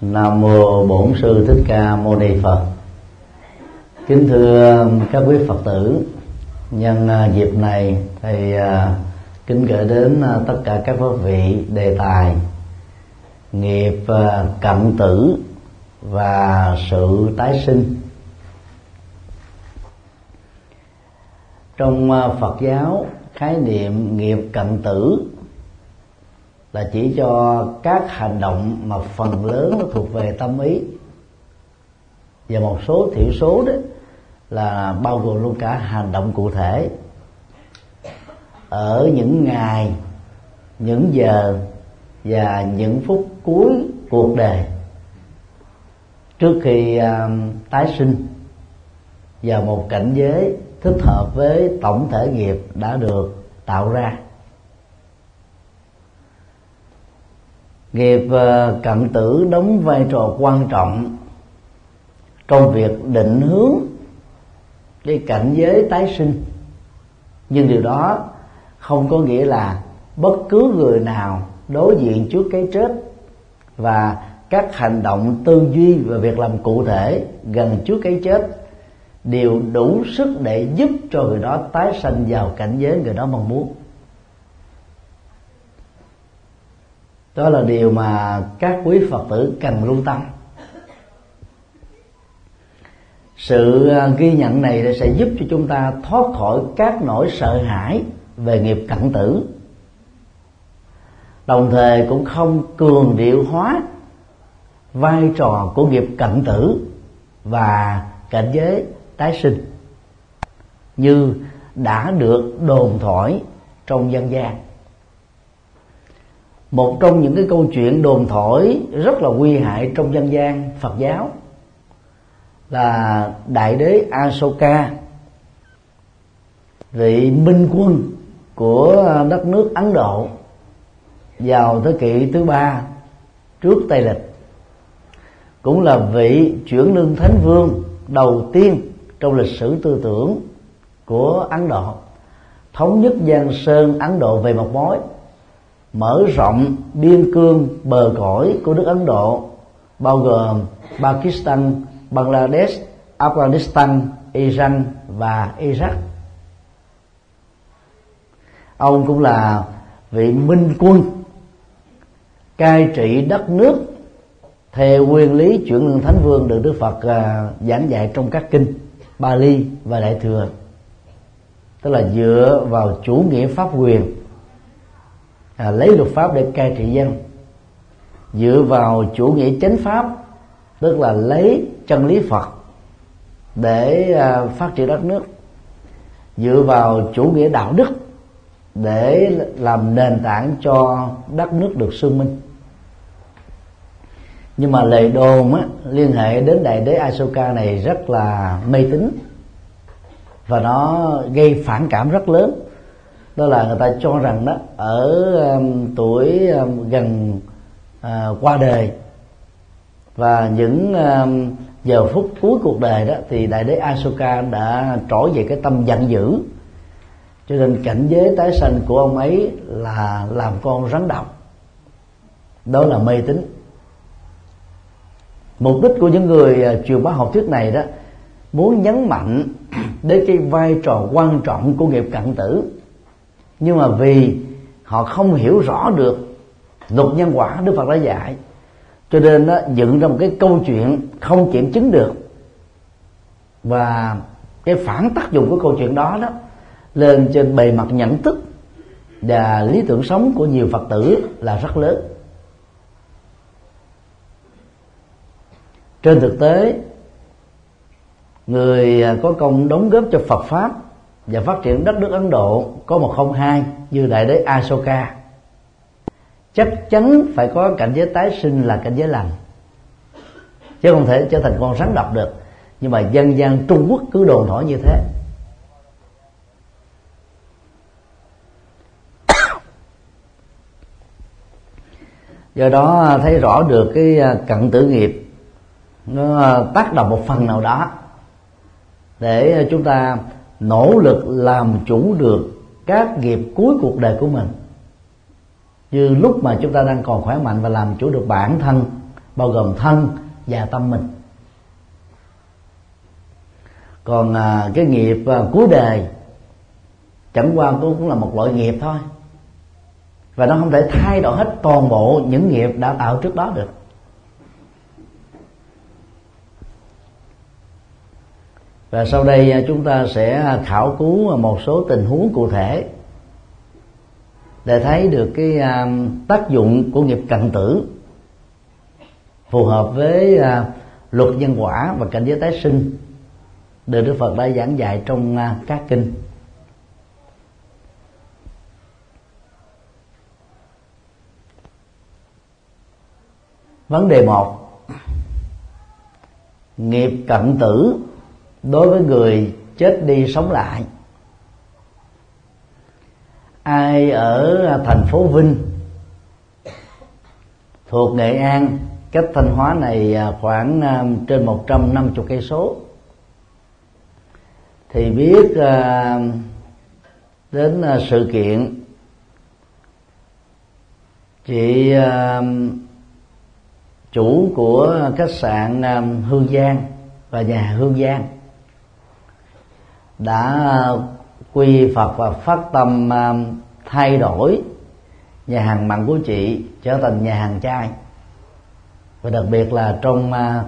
Nam mô Bổn sư Thích Ca Mâu Ni Phật. Kính thưa các quý Phật tử, nhân à, dịp này thầy à, kính gửi đến à, tất cả các quý vị đề tài nghiệp cận tử và sự tái sinh. Trong Phật giáo, khái niệm nghiệp cận tử là chỉ cho các hành động mà phần lớn nó thuộc về tâm ý. Và một số thiểu số đó là bao gồm luôn cả hành động cụ thể. Ở những ngày những giờ và những phút cuối cuộc đời trước khi uh, tái sinh vào một cảnh giới thích hợp với tổng thể nghiệp đã được tạo ra. Nghiệp ờ, cận tử đóng vai trò quan trọng trong việc định hướng cái cảnh giới tái sinh. Nhưng điều đó không có nghĩa là bất cứ người nào đối diện trước cái chết và các hành động tư duy và việc làm cụ thể gần trước cái chết đều đủ sức để giúp cho người đó tái sanh vào cảnh giới người đó mong muốn. Đó là điều mà các quý phật tử cần lưu tâm. Sự à, ghi nhận này sẽ giúp cho chúng ta thoát khỏi các nỗi sợ hãi về nghiệp cận tử. Đồng thời cũng không cường điệu hóa vai trò của nghiệp cận tử và cảnh giới tái sinh như đã được đồn thổi trong dân gian một trong những cái câu chuyện đồn thổi rất là nguy hại trong dân gian Phật giáo là đại đế Asoka, vị minh quân của đất nước Ấn Độ vào thế kỷ thứ ba trước Tây lịch, cũng là vị chuyển lương thánh vương đầu tiên trong lịch sử tư tưởng của Ấn Độ, thống nhất Giang Sơn Ấn Độ về một mối mở rộng biên cương bờ cõi của nước Ấn Độ bao gồm Pakistan, Bangladesh, Afghanistan, Iran và Iraq. Ông cũng là vị minh quân cai trị đất nước theo nguyên lý chuyển lương thánh vương được Đức Phật à, giảng dạy trong các kinh Bali và Đại thừa tức là dựa vào chủ nghĩa pháp quyền à, lấy luật pháp để cai trị dân. Dựa vào chủ nghĩa chánh pháp tức là lấy chân lý phật để à, phát triển đất nước. Dựa vào chủ nghĩa đạo đức để làm nền tảng cho đất nước được sương minh. Nhưng mà lời đồn á, liên hệ đến đại đế Asoka này rất là mê tín và nó gây phản cảm rất lớn đó là người ta cho rằng đó ở um, tuổi um, gần uh, qua đời. Và những um, giờ phút cuối cuộc đời đó thì đại đế Asoka đã trỗi về cái tâm giận dữ. Cho nên cảnh giới tái sanh của ông ấy là làm con rắn độc. Đó là mê tín. Mục đích của những người à, truyền bá học thuyết này đó muốn nhấn mạnh đến cái vai trò quan trọng của nghiệp cận tử nhưng mà vì họ không hiểu rõ được luật nhân quả đức phật đã dạy, cho nên nó dựng ra một cái câu chuyện không kiểm chứng được. Và cái phản tác dụng của câu chuyện đó đó lên trên bề mặt nhận thức và lý tưởng sống của nhiều phật tử là rất lớn. Trên thực tế, người có công đóng góp cho phật pháp và phát triển đất nước Ấn Độ có một không hai như đại đế Asoka chắc chắn phải có cảnh giới tái sinh là cảnh giới lành. Chứ không thể trở thành con rắn độc được. Nhưng mà dân gian Trung Quốc cứ đồn thổi như thế. Do đó thấy rõ được cái à, cận tử nghiệp. Nó à, tác động một phần nào đó để à, chúng ta nỗ lực làm chủ được các nghiệp cuối cuộc đời của mình. Như lúc mà chúng ta đang còn khỏe mạnh và làm chủ được bản thân bao gồm thân và tâm mình. Còn à, cái nghiệp à, cuối đời chẳng qua cũng, cũng là một loại nghiệp thôi. Và nó không thể thay đổi hết toàn bộ những nghiệp đã tạo trước đó được. Và sau đây à, chúng ta sẽ khảo cứu một số tình huống cụ thể để thấy được cái à, tác dụng của nghiệp cận tử phù hợp với à, luật nhân quả và cảnh giới tái sinh được Đức Phật đã giảng dạy trong các kinh. Vấn đề một, nghiệp cận tử đối với người chết đi sống lại. Ai ở thành phố Vinh thuộc Nghệ An, cách Thanh Hóa này à, khoảng à, trên 150 cây số, thì biết à, đến sự kiện chị chủ của khách sạn Hương Giang và nhà Hương Giang đã ờ, quy phật và phát tâm ờ, thay đổi nhà hàng mặn của chị trở thành nhà hàng chay và đặc biệt là trong à,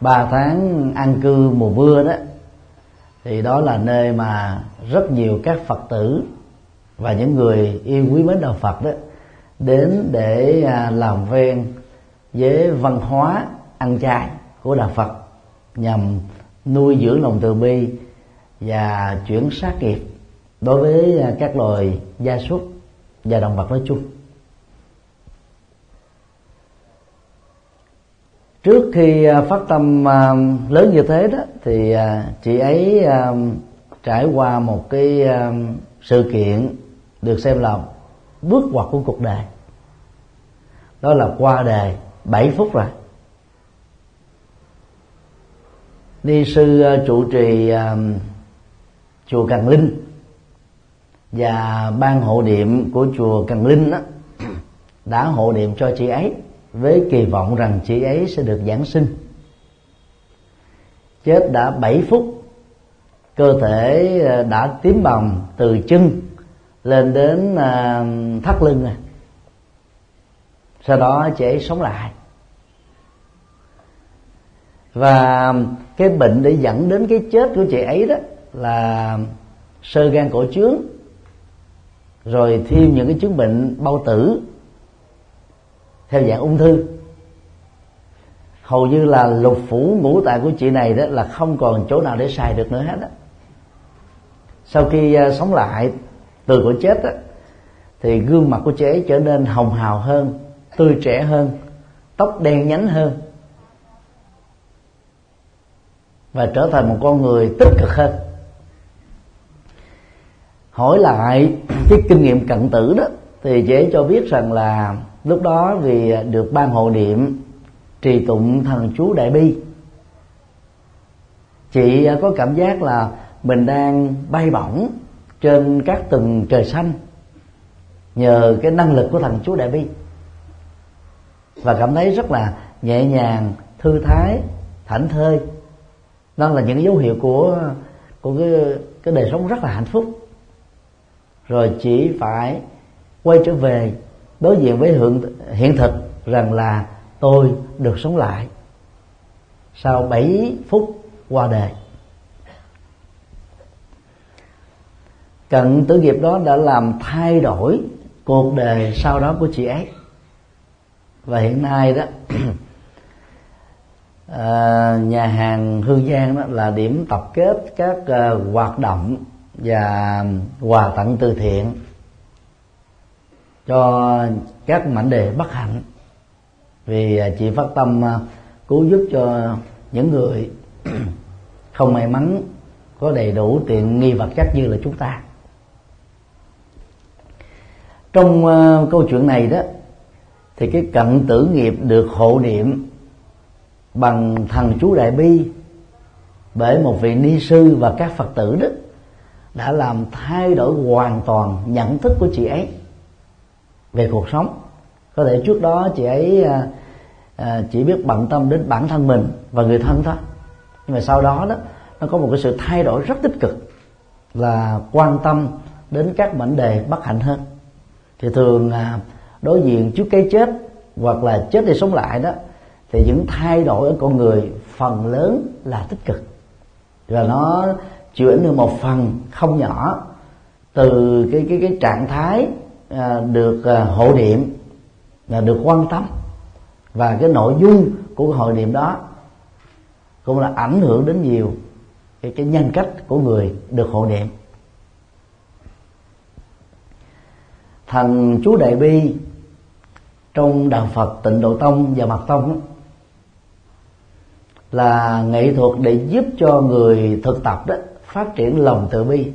ba tháng an cư mùa mưa đó thì đó là nơi mà rất nhiều các phật tử và những người yêu quý mến đạo phật đó đến để làm ven với văn hóa ăn chay của đạo phật nhằm nuôi dưỡng lòng từ bi và chuyển sát nghiệp đối với à, các loài gia súc và động vật nói chung. Trước khi à, phát tâm à, lớn như thế đó thì chị ấy trải qua một cái sự kiện được xem là bước ngoặt của cuộc đời. Đó là qua đề 7 phút rồi ni sư trụ trì chùa Cần Linh. Và ban hộ niệm của chùa Cần Linh đó, đã hộ niệm cho chị ấy với kỳ vọng rằng chị ấy sẽ được giảng sinh. Chết đã 7 phút cơ thể ờ, đã tím bầm từ chân lên đến ờ, thắt lưng này sau đó chị ấy sống lại. Và cái bệnh để dẫn đến cái chết của chị ấy đó là sơ gan cổ trướng rồi thêm những cái chứng bệnh bao tử theo dạng ung thư. Hầu như là lục phủ ngũ tạng của chị này đó là không còn chỗ nào để xài được nữa hết á. Sau khi uh, sống lại từ cõi chết á thì gương mặt của chị ấy trở nên hồng hào hơn tươi trẻ hơn tóc đen nhánh hơn và trở thành một con người tích cực hơn hỏi lại cái kinh nghiệm cận tử đó, thì dễ cho biết rằng là lúc đó vì được ban hộ niệm, trì tụng thần chú đại bi. Chị có cảm giác là mình đang bay bổng trên các tầng trời xanh nhờ cái năng lực của thần chú đại bi. Và cảm thấy rất là nhẹ nhàng, thư thái, thảnh thơi. Đó là những dấu hiệu của của cái cái đời sống rất là hạnh phúc rồi chỉ phải quay trở về đối diện với hiện, hiện thực rằng là tôi được sống lại sau 7 phút qua đời. Cận tử nghiệp đó đã làm thay đổi cuộc đời sau đó của chị ấy. Và hiện nay đó à, nhà hàng hương giang đó là điểm tập kết các à, hoạt động và quà tặng từ thiện cho các mảnh đề bất hạnh. Vì à, chị phát tâm à, cứu giúp cho những người không may mắn có đầy đủ tiện nghi vật chất như là chúng ta. Trong uh, câu chuyện này đó thì cái cận tử nghiệp được hộ niệm bằng thần chú đại bi bởi một vị ni sư và các phật tử đó đã làm thay đổi hoàn toàn nhận thức của chị ấy về cuộc sống. Có thể trước đó chị ấy à, à, chỉ biết bận tâm đến bản thân mình và người thân thôi. Nhưng mà sau đó đó nó có một cái sự thay đổi rất tích cực là quan tâm đến các vấn đề bất hạnh hơn. Thì thường à, đối diện trước cái chết hoặc là chết đi sống lại đó thì những thay đổi ở con người phần lớn là tích cực. Và nó chịu ảnh hưởng một phần không nhỏ từ cái cái cái trạng thái à, được à, hộ niệm là được quan tâm. Và cái nội dung của cái hội niệm đó cũng là ảnh hưởng đến nhiều cái, cái nhân cách của người được hộ niệm. Thần chú đại bi trong đạo phật tịnh độ tông và mật tông đó, là nghệ thuật để giúp cho người thực tập đó phát triển lòng từ bi.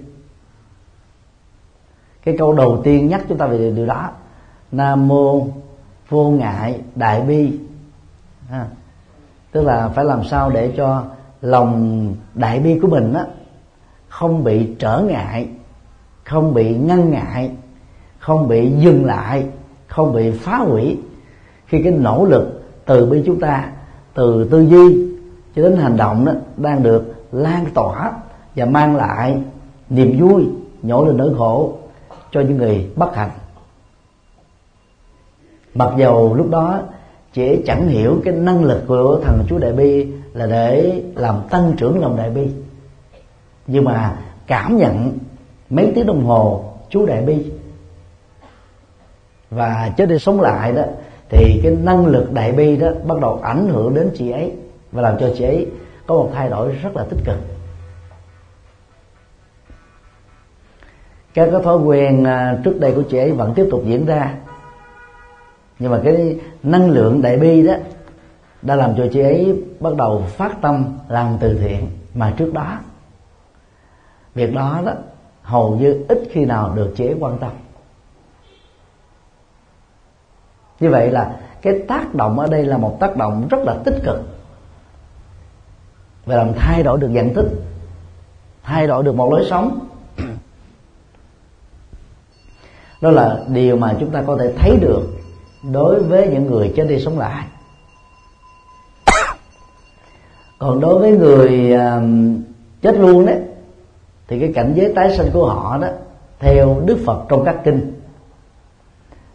Cái câu đầu tiên nhắc chúng ta về điều đó nam mô vô ngại đại bi. À, tức là phải làm sao để cho lòng đại bi của mình á không bị trở ngại không bị ngăn ngại không bị dừng lại không bị phá hủy. Khi cái nỗ lực từ bi chúng ta từ tư duy cho đến hành động đó đang được lan tỏa và mang lại niềm vui, nhổ lên nỗi khổ cho những người bất hạnh. Mặc dầu lúc đó chỉ chẳng hiểu cái năng lực của thần chúa đại bi là để làm tăng trưởng lòng đại bi, nhưng mà cảm nhận mấy tiếng đồng hồ chú đại bi và chết đi sống lại đó, thì cái năng lực đại bi đó bắt đầu ảnh hưởng đến chị ấy và làm cho chị ấy có một thay đổi rất là tích cực. Các cái thói quen à, trước đây của chị ấy vẫn tiếp tục diễn ra. Nhưng mà cái năng lượng đại bi đó đã làm cho chị ấy bắt đầu phát tâm làm từ thiện mà trước đó. Việc đó đó hầu như ít khi nào được chị ấy quan tâm. Như vậy là cái tác động ở đây là một tác động rất là tích cực. Và làm thay đổi được nhận thức, thay đổi được một lối sống. Đó là điều mà chúng ta có thể thấy được đối với những người chết đi sống lại. Còn đối với người chết luôn đấy, thì cái cảnh giới tái sinh của họ đó, theo đức phật trong các kinh,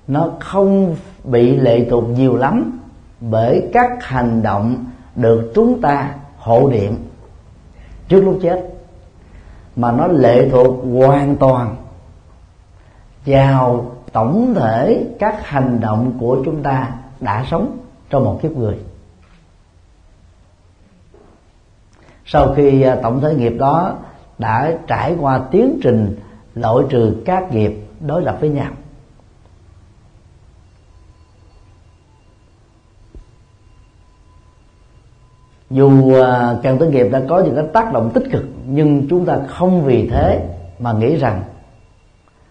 nó không bị lệ thuộc nhiều lắm bởi các hành động được chúng ta hộ niệm trước lúc chết, mà nó lệ thuộc hoàn toàn vào tổng thể các hành động của chúng ta đã sống trong một kiếp người. Sau khi à, tổng thể nghiệp đó đã trải qua tiến trình loại trừ các nghiệp đối lập với nhau. Dù à, càng tới nghiệp đã có những cái tác động tích cực, nhưng chúng ta không vì thế mà nghĩ rằng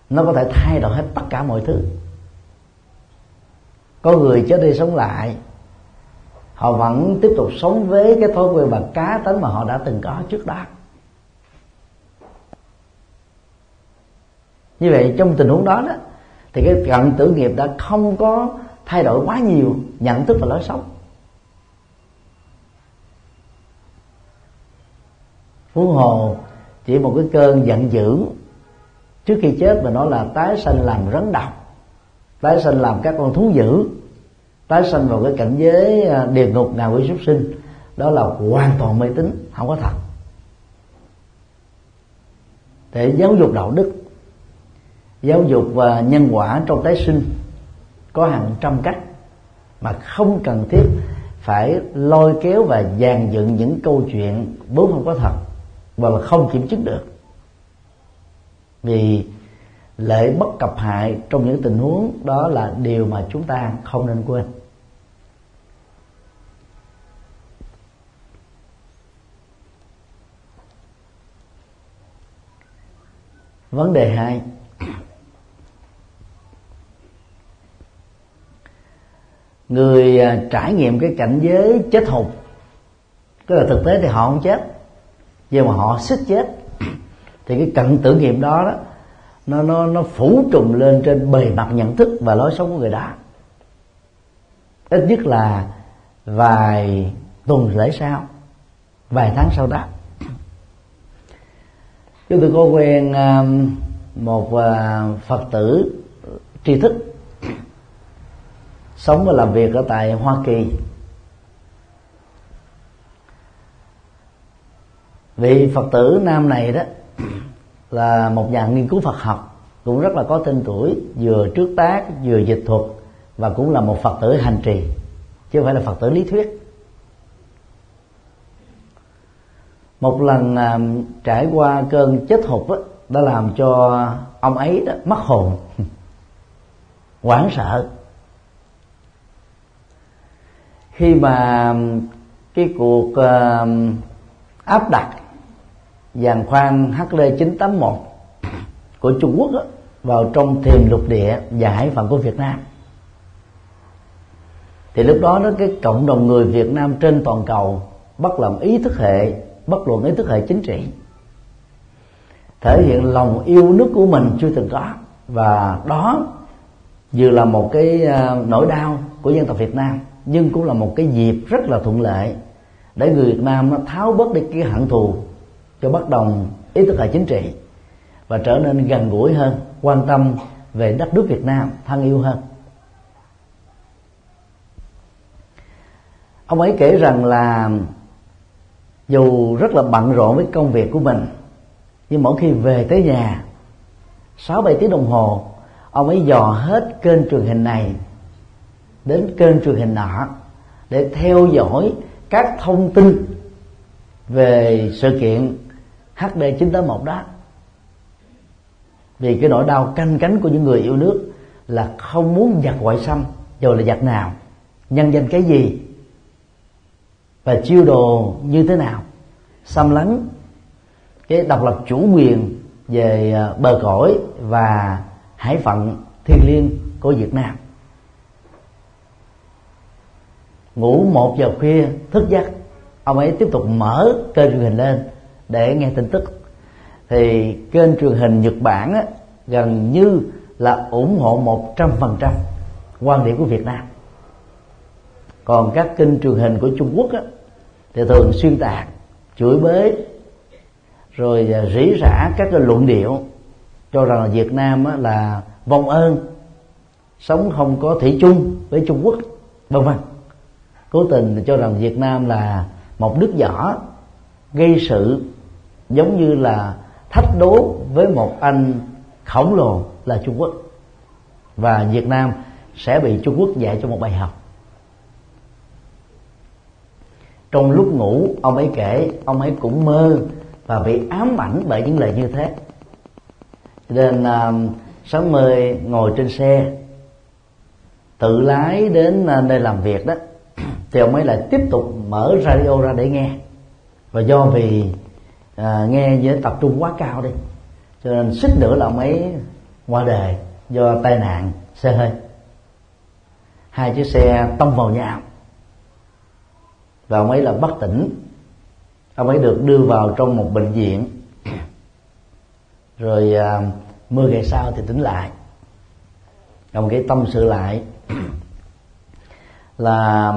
nó có thể thay đổi hết tất cả mọi thứ. Có người chết đi sống lại, họ vẫn tiếp tục sống với cái thói quen và cá tính mà họ đã từng có trước đó. Như vậy trong tình huống đó đó, thì cái cận tử nghiệp đã không có thay đổi quá nhiều nhận thức và lối sống. Huống hồ chỉ một cái cơn giận dữ trước khi chết mà nói là tái sanh làm rắn độc, tái sanh làm các con thú dữ, tái sanh vào cái cảnh giới à, địa ngục ngào quỷ súc sinh, đó là hoàn toàn mê tín, không có thật. Để giáo dục đạo đức, giáo dục và nhân quả trong tái sinh có hàng trăm cách mà không cần thiết phải lôi kéo và dàn dựng những câu chuyện vốn không có thật và là không kiểm chứng được vì lợi bất cập hại trong những tình huống đó là điều mà chúng ta không nên quên. Vấn đề hai. Người à, trải nghiệm cái cảnh giới chết hụt, tức là thực tế thì họ không chết, nhưng mà họ xích chết thì cái cận tử nghiệm đó đó, nó nó nó phủ trùm lên trên bề mặt nhận thức và lối sống của người đó. Ít nhất là vài tuần lễ sau, vài tháng sau đó. Chúng tôi có quen um, một à, phật tử tri thức sống và làm việc ở tại hoa kỳ. Vị phật tử nam này đó là một nhà nghiên cứu phật học cũng rất là có tên tuổi vừa trước tác vừa dịch thuật và cũng là một phật tử hành trì chứ không phải là phật tử lý thuyết. Một lần à, trải qua cơn chết hụt đó, đã làm cho ông ấy đó mất hồn hoảng sợ. Khi mà à, cái cuộc uh, áp đặt giàn khoan HL 981 của Trung Quốc đó, vào trong thềm lục địa và hải phận của Việt Nam. Thì lúc đó đó cái cộng đồng người Việt Nam trên toàn cầu bất luận ý thức hệ bất luận ý thức hệ chính trị. Thể hiện lòng yêu nước của mình chưa từng có. Và đó vừa là một cái à, nỗi đau của dân tộc Việt Nam nhưng cũng là một cái dịp rất là thuận lợi để người Việt Nam nó tháo bớt đi cái hận thù cho bất đồng ý thức hệ chính trị và trở nên gần gũi hơn, quan tâm về đất nước Việt Nam, thân yêu hơn. Ông ấy kể rằng là dù rất là bận rộn với công việc của mình, nhưng mỗi khi về tới nhà, sáu bảy tiếng đồng hồ, ông ấy dò hết kênh truyền hình này đến kênh truyền hình nọ để theo dõi các thông tin về sự kiện HD 981 đó. Vì cái nỗi đau canh cánh của những người yêu nước là không muốn giặc ngoại xâm, dù là giặc nào, nhân danh cái gì và chiêu đồ như thế nào. Xâm lấn cái độc lập chủ quyền về à, bờ cõi và hải phận thiêng liêng của Việt Nam. Ngủ một giờ khuya, thức giấc, ông ấy tiếp tục mở kênh truyền hình lên để nghe tin tức. Thì kênh truyền hình Nhật Bản á, gần như là ủng hộ một trăm phần trăm quan điểm của Việt Nam. Còn các kênh truyền hình của Trung Quốc á, thì thường xuyên tạc chửi bới rồi à, rỉ rả các cái luận điệu cho rằng là Việt Nam á, là vong ơn sống không có thủy chung với Trung Quốc vân vân. Cố tình cho rằng Việt Nam là một nước nhỏ gây sự giống như là thách đố với một anh khổng lồ là Trung Quốc. Và Việt Nam sẽ bị Trung Quốc dạy cho một bài học. Trong lúc ngủ ông ấy kể ông ấy cũng mơ và bị ám ảnh bởi những lời như thế. Nên uh, sáng mơ ngồi trên xe tự lái đến uh, nơi làm việc đó thì ông ấy lại tiếp tục mở radio ra để nghe. Và do vì à, nghe với tập trung quá cao đi. Cho nên xích nữa là ông ấy qua đời do tai nạn xe hơi. Hai chiếc xe tông vào nhau. Và ông ấy là bất tỉnh. Ông ấy được đưa vào trong một bệnh viện. Rồi à, 10 ngày sau thì tỉnh lại. Ông cái tâm sự lại là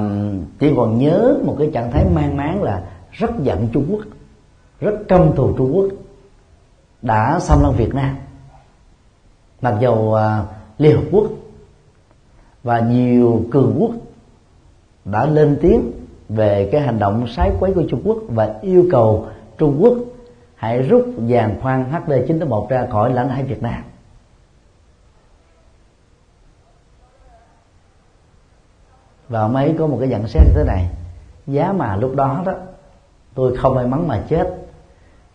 chỉ còn nhớ một cái trạng thái mang máng là rất giận Trung Quốc rất căm thù Trung Quốc đã xâm lăng Việt Nam mặc dầu à, Liên Hợp Quốc và nhiều cường quốc đã lên tiếng về cái hành động sái quấy của Trung Quốc và yêu cầu Trung Quốc hãy rút giàn khoan HD 981 ra khỏi lãnh hải Việt Nam. Và ông ấy có một cái nhận xét như thế này giá mà lúc đó đó tôi không may mắn mà chết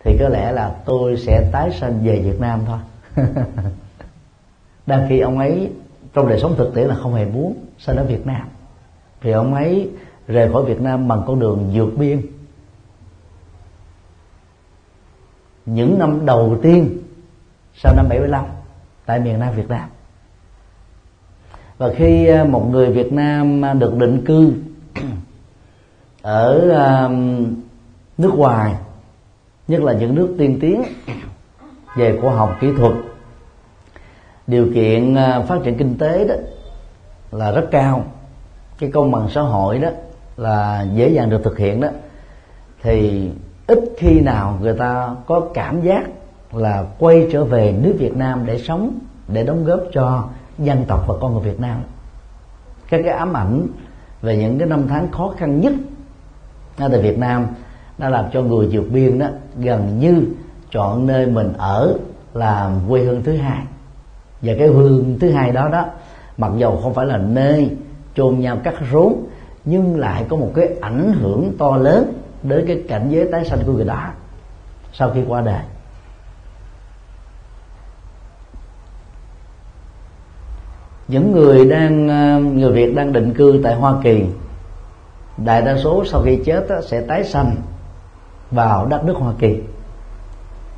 thì có lẽ là tôi sẽ tái sanh về Việt Nam thôi. Đang khi ông ấy trong đời sống thực tiễn là không hề muốn sanh ở Việt Nam. Thì ông ấy rời khỏi Việt Nam bằng con đường vượt biên. Những năm đầu tiên sau năm 75 tại miền Nam Việt Nam. Và khi à, một người Việt Nam à, được định cư ở à, nước ngoài nhất là những nước tiên tiến về khoa học kỹ thuật. Điều kiện à, phát triển kinh tế đó là rất cao. Cái công bằng xã hội đó là dễ dàng được thực hiện đó. Thì ít khi nào người ta có cảm giác là quay trở về nước Việt Nam để sống, để đóng góp cho dân tộc và con người Việt Nam. Các cái ám ảnh về những cái năm tháng khó khăn nhất ở tại Việt Nam nó làm cho người vượt biên đó gần như chọn nơi mình ở làm quê hương thứ hai. Và cái hương thứ hai đó đó, mặc dầu không phải là nơi chôn nhau cắt rốn, nhưng lại có một cái ảnh hưởng to lớn đến cái cảnh giới tái sanh của người đó. Sau khi qua đời, những người đang, người Việt đang định cư tại Hoa Kỳ, đại đa số sau khi chết sẽ tái sanh vào đất nước Hoa Kỳ.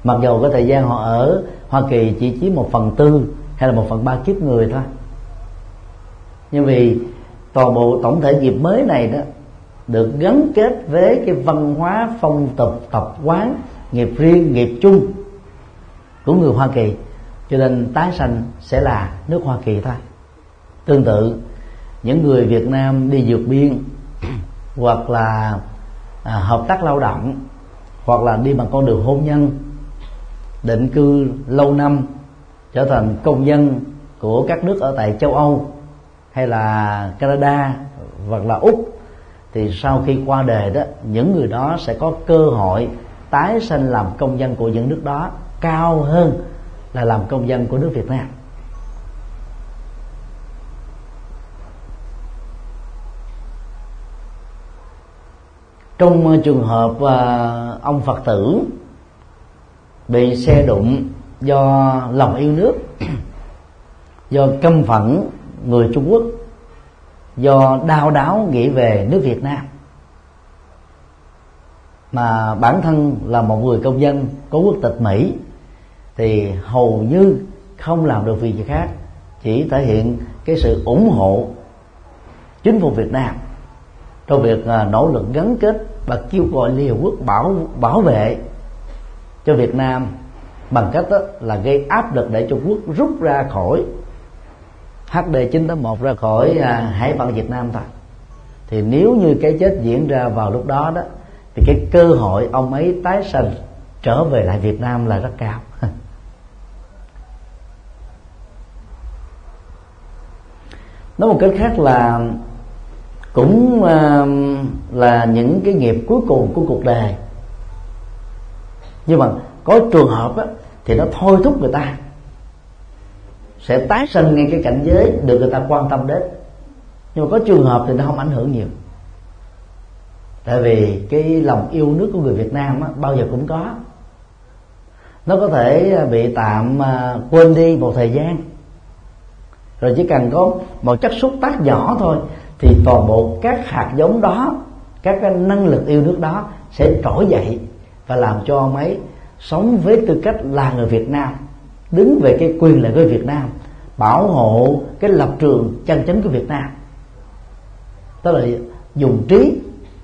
Mặc dù cái thời gian họ ở Hoa Kỳ chỉ chiếm một phần tư hay là một phần ba kiếp người thôi. Nhưng vì toàn bộ tổng thể nghiệp mới này đó được gắn kết với cái văn hóa phong tục tập quán nghiệp riêng nghiệp chung của người Hoa Kỳ cho nên tái sanh sẽ là nước Hoa Kỳ thôi. Tương tự những người Việt Nam đi vượt biên hoặc là à, hợp tác lao động hoặc là đi bằng con đường hôn nhân, định cư lâu năm, trở thành công dân của các nước ở tại châu Âu hay là Canada hoặc là Úc, thì sau khi qua đời đó, những người đó sẽ có cơ hội tái sanh làm công dân của những nước đó cao hơn là làm công dân của nước Việt Nam. Trong ờ, trường hợp uh, ông phật tử bị xe đụng do lòng yêu nước do căm phẫn người trung quốc do đau đáo nghĩ về nước việt nam mà bản thân là một người công dân có quốc tịch mỹ thì hầu như không làm được việc gì khác chỉ thể hiện cái sự ủng hộ chính phủ việt nam trong việc à, nỗ lực gắn kết và kêu gọi Liên Hợp Quốc bảo bảo vệ cho Việt Nam bằng cách đó là gây áp lực để Trung Quốc rút ra khỏi HD 981 ra khỏi à, hải phận Việt Nam thôi thì nếu như cái chết diễn ra vào lúc đó đó thì cái cơ hội ông ấy tái sanh trở về lại Việt Nam là rất cao. Nói một cách khác là cũng um, là những cái nghiệp cuối cùng của cuộc đời. Nhưng mà có trường hợp á, thì nó thôi thúc người ta. Sẽ tái sinh ngay cái cảnh giới được người ta quan tâm đến. Nhưng mà có trường hợp thì nó không ảnh hưởng nhiều. Tại vì cái lòng yêu nước của người Việt Nam á, bao giờ cũng có. Nó có thể bị tạm à, quên đi một thời gian. Rồi chỉ cần có một chất xúc tác nhỏ thôi thì toàn bộ các hạt giống đó, các cái năng lực yêu nước đó sẽ trỗi dậy và làm cho mấy sống với tư cách là người Việt Nam, đứng về cái quyền lợi của Việt Nam, bảo hộ cái lập trường chân chính của Việt Nam. Tức là dùng trí,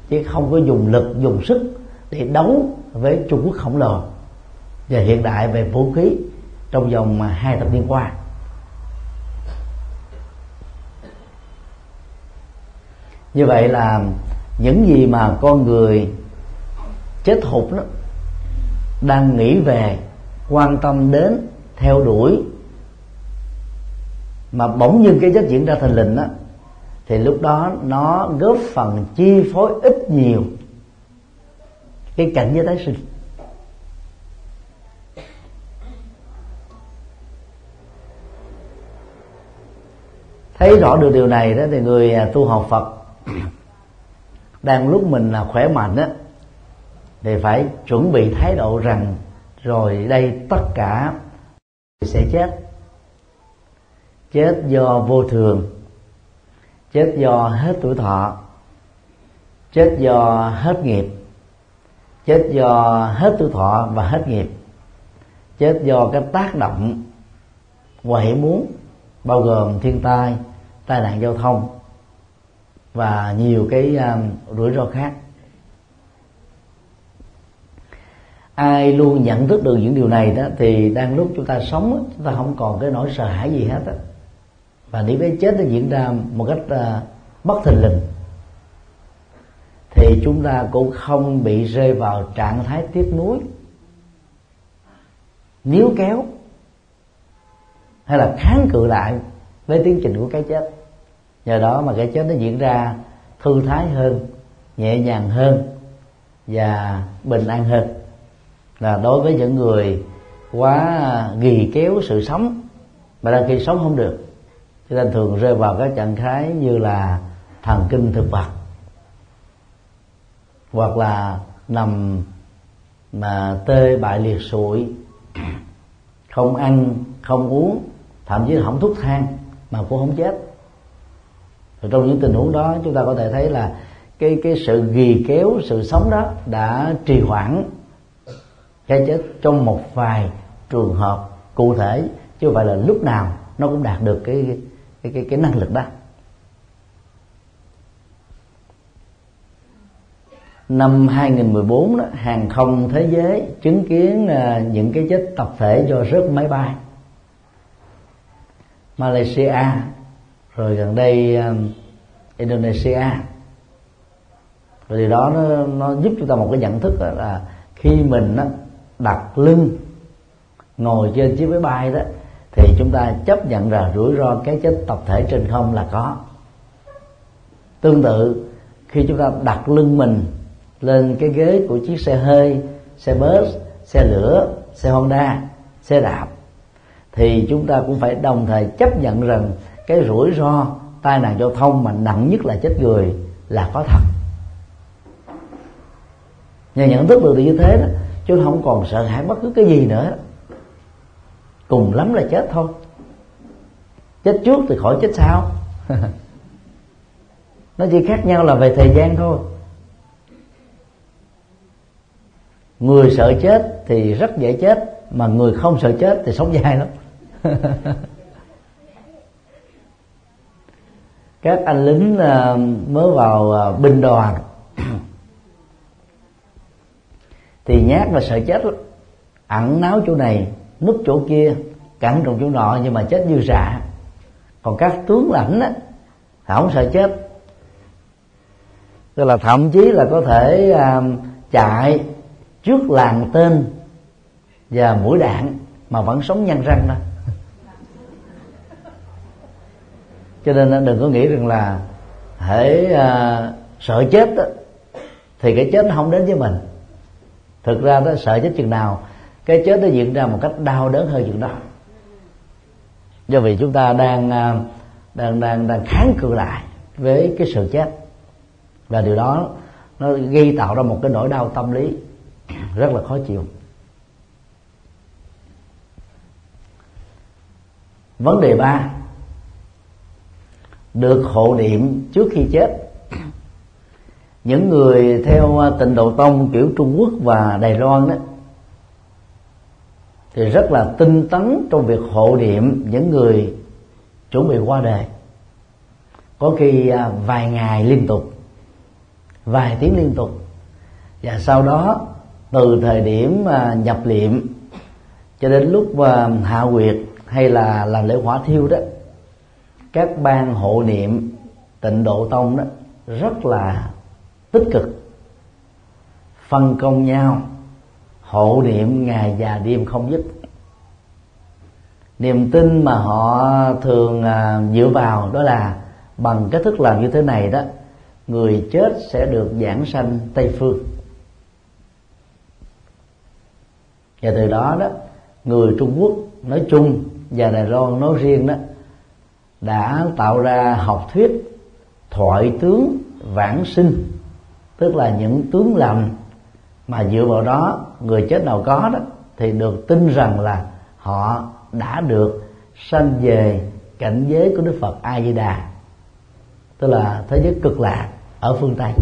chứ không có dùng lực, dùng sức để đấu với Trung Quốc khổng lồ. Và hiện đại về vũ khí trong vòng à, hai thập niên qua. Như vậy là những gì mà con người chết hụt đó, đang nghĩ về, quan tâm đến, theo đuổi, mà bỗng nhiên cái chất diễn ra thành lình đó thì lúc đó nó góp phần chi phối ít nhiều cái cảnh giới tái sinh. Thấy rõ được điều này đó thì người à, tu học Phật đang lúc mình là khỏe mạnh á, thì phải chuẩn bị thái độ rằng, rồi đây tất cả sẽ chết. Chết do vô thường. Chết do hết tuổi thọ. Chết do hết nghiệp. Chết do hết tuổi thọ và hết nghiệp. Chết do cái tác động ngoại muốn, bao gồm thiên tai tai nạn giao thông và nhiều cái um, rủi ro khác. Ai luôn nhận thức được những điều này đó thì đang lúc chúng ta sống chúng ta không còn cái nỗi sợ hãi gì hết á. Và nếu cái chết nó diễn ra một cách uh, bất thình lình thì chúng ta cũng không bị rơi vào trạng thái tiếc nuối níu kéo hay là kháng cự lại với tiến trình của cái chết nhờ đó mà cái chết nó diễn ra thư thái hơn, nhẹ nhàng hơn và bình an hơn. Là đối với những người quá ghi kéo sự sống mà đang khi sống không được cho nên thường rơi vào cái trạng thái như là thần kinh thực vật hoặc là nằm mà tê bại liệt sụi, không ăn, không uống, thậm chí là không thuốc thang mà cũng không chết. Rồi trong những tình huống đó chúng ta có thể thấy là cái cái sự ghi kéo sự sống đó đã trì hoãn cái chết trong một vài trường hợp cụ thể chứ không phải là lúc nào nó cũng đạt được cái cái cái, cái năng lực đó. Năm 2014 đó, hàng không thế giới chứng kiến uh, những cái chết tập thể do rớt máy bay. Malaysia rồi gần đây um, Indonesia. Rồi điều đó nó, nó giúp chúng ta một cái nhận thức là khi mình đó, đặt lưng ngồi trên chiếc máy bay đó thì chúng ta chấp nhận rằng rủi ro cái chết tập thể trên không là có. Tương tự khi chúng ta đặt lưng mình lên cái ghế của chiếc xe hơi xe bus xe lửa xe honda xe đạp thì chúng ta cũng phải đồng thời chấp nhận rằng cái rủi ro tai nạn giao thông mà nặng nhất là chết người là có thật. Nhờ nhận thức được như thế đó, chứ không còn sợ hãi bất cứ cái gì nữa. Cùng lắm là chết thôi. Chết trước thì khỏi chết sau. Nó chỉ khác nhau là về thời gian thôi. Người sợ chết thì rất dễ chết, mà người không sợ chết thì sống dài lắm. các anh lính ờ, mới vào ờ, binh đoàn. Thì nhát và sợ chết lắm. Ẩn náu chỗ này, núp chỗ kia cản trọng chỗ nọ nhưng mà chết như rạ còn các tướng lãnh á không sợ chết. Tức là thậm chí là có thể ờ, chạy trước làng tên và mũi đạn mà vẫn sống nhăn răng đó. Cho nên đừng có nghĩ rằng là hãy à, sợ chết đó, thì cái chết nó không đến với mình. Thực ra đó sợ chết chừng nào cái chết nó diễn ra một cách đau đớn hơn chừng đó. Do vì chúng ta đang à, đang đang đang kháng cự lại với cái sự chết. Và điều đó nó gây tạo ra một cái nỗi đau tâm lý rất là khó chịu. Vấn đề ba được hộ niệm trước khi chết. Những người theo tịnh độ tông kiểu trung quốc và đài loan đó, thì rất là tinh tấn trong việc hộ niệm những người chuẩn bị qua đời. Có khi à, vài ngày liên tục, vài tiếng liên tục. Và sau đó, từ thời điểm à, nhập liệm cho đến lúc à, hạ quyệt hay là làm lễ hỏa thiêu đó các ban hộ niệm tịnh độ tông đó rất là tích cực. Phân công nhau, hộ niệm ngày và đêm không dứt. Niềm tin mà họ thường à, dựa vào đó là bằng cách thức làm như thế này đó, người chết sẽ được giảng sanh tây phương. Và từ đó đó, người trung quốc nói chung và đài loan nói riêng đó đã tạo ra học thuyết thoại tướng vãng sinh, tức là những tướng lành mà dựa vào đó người chết nào có đó thì được tin rằng là họ đã được sanh về cảnh giới của Đức Phật A Di Đà tức là thế giới cực lạc ở phương Tây.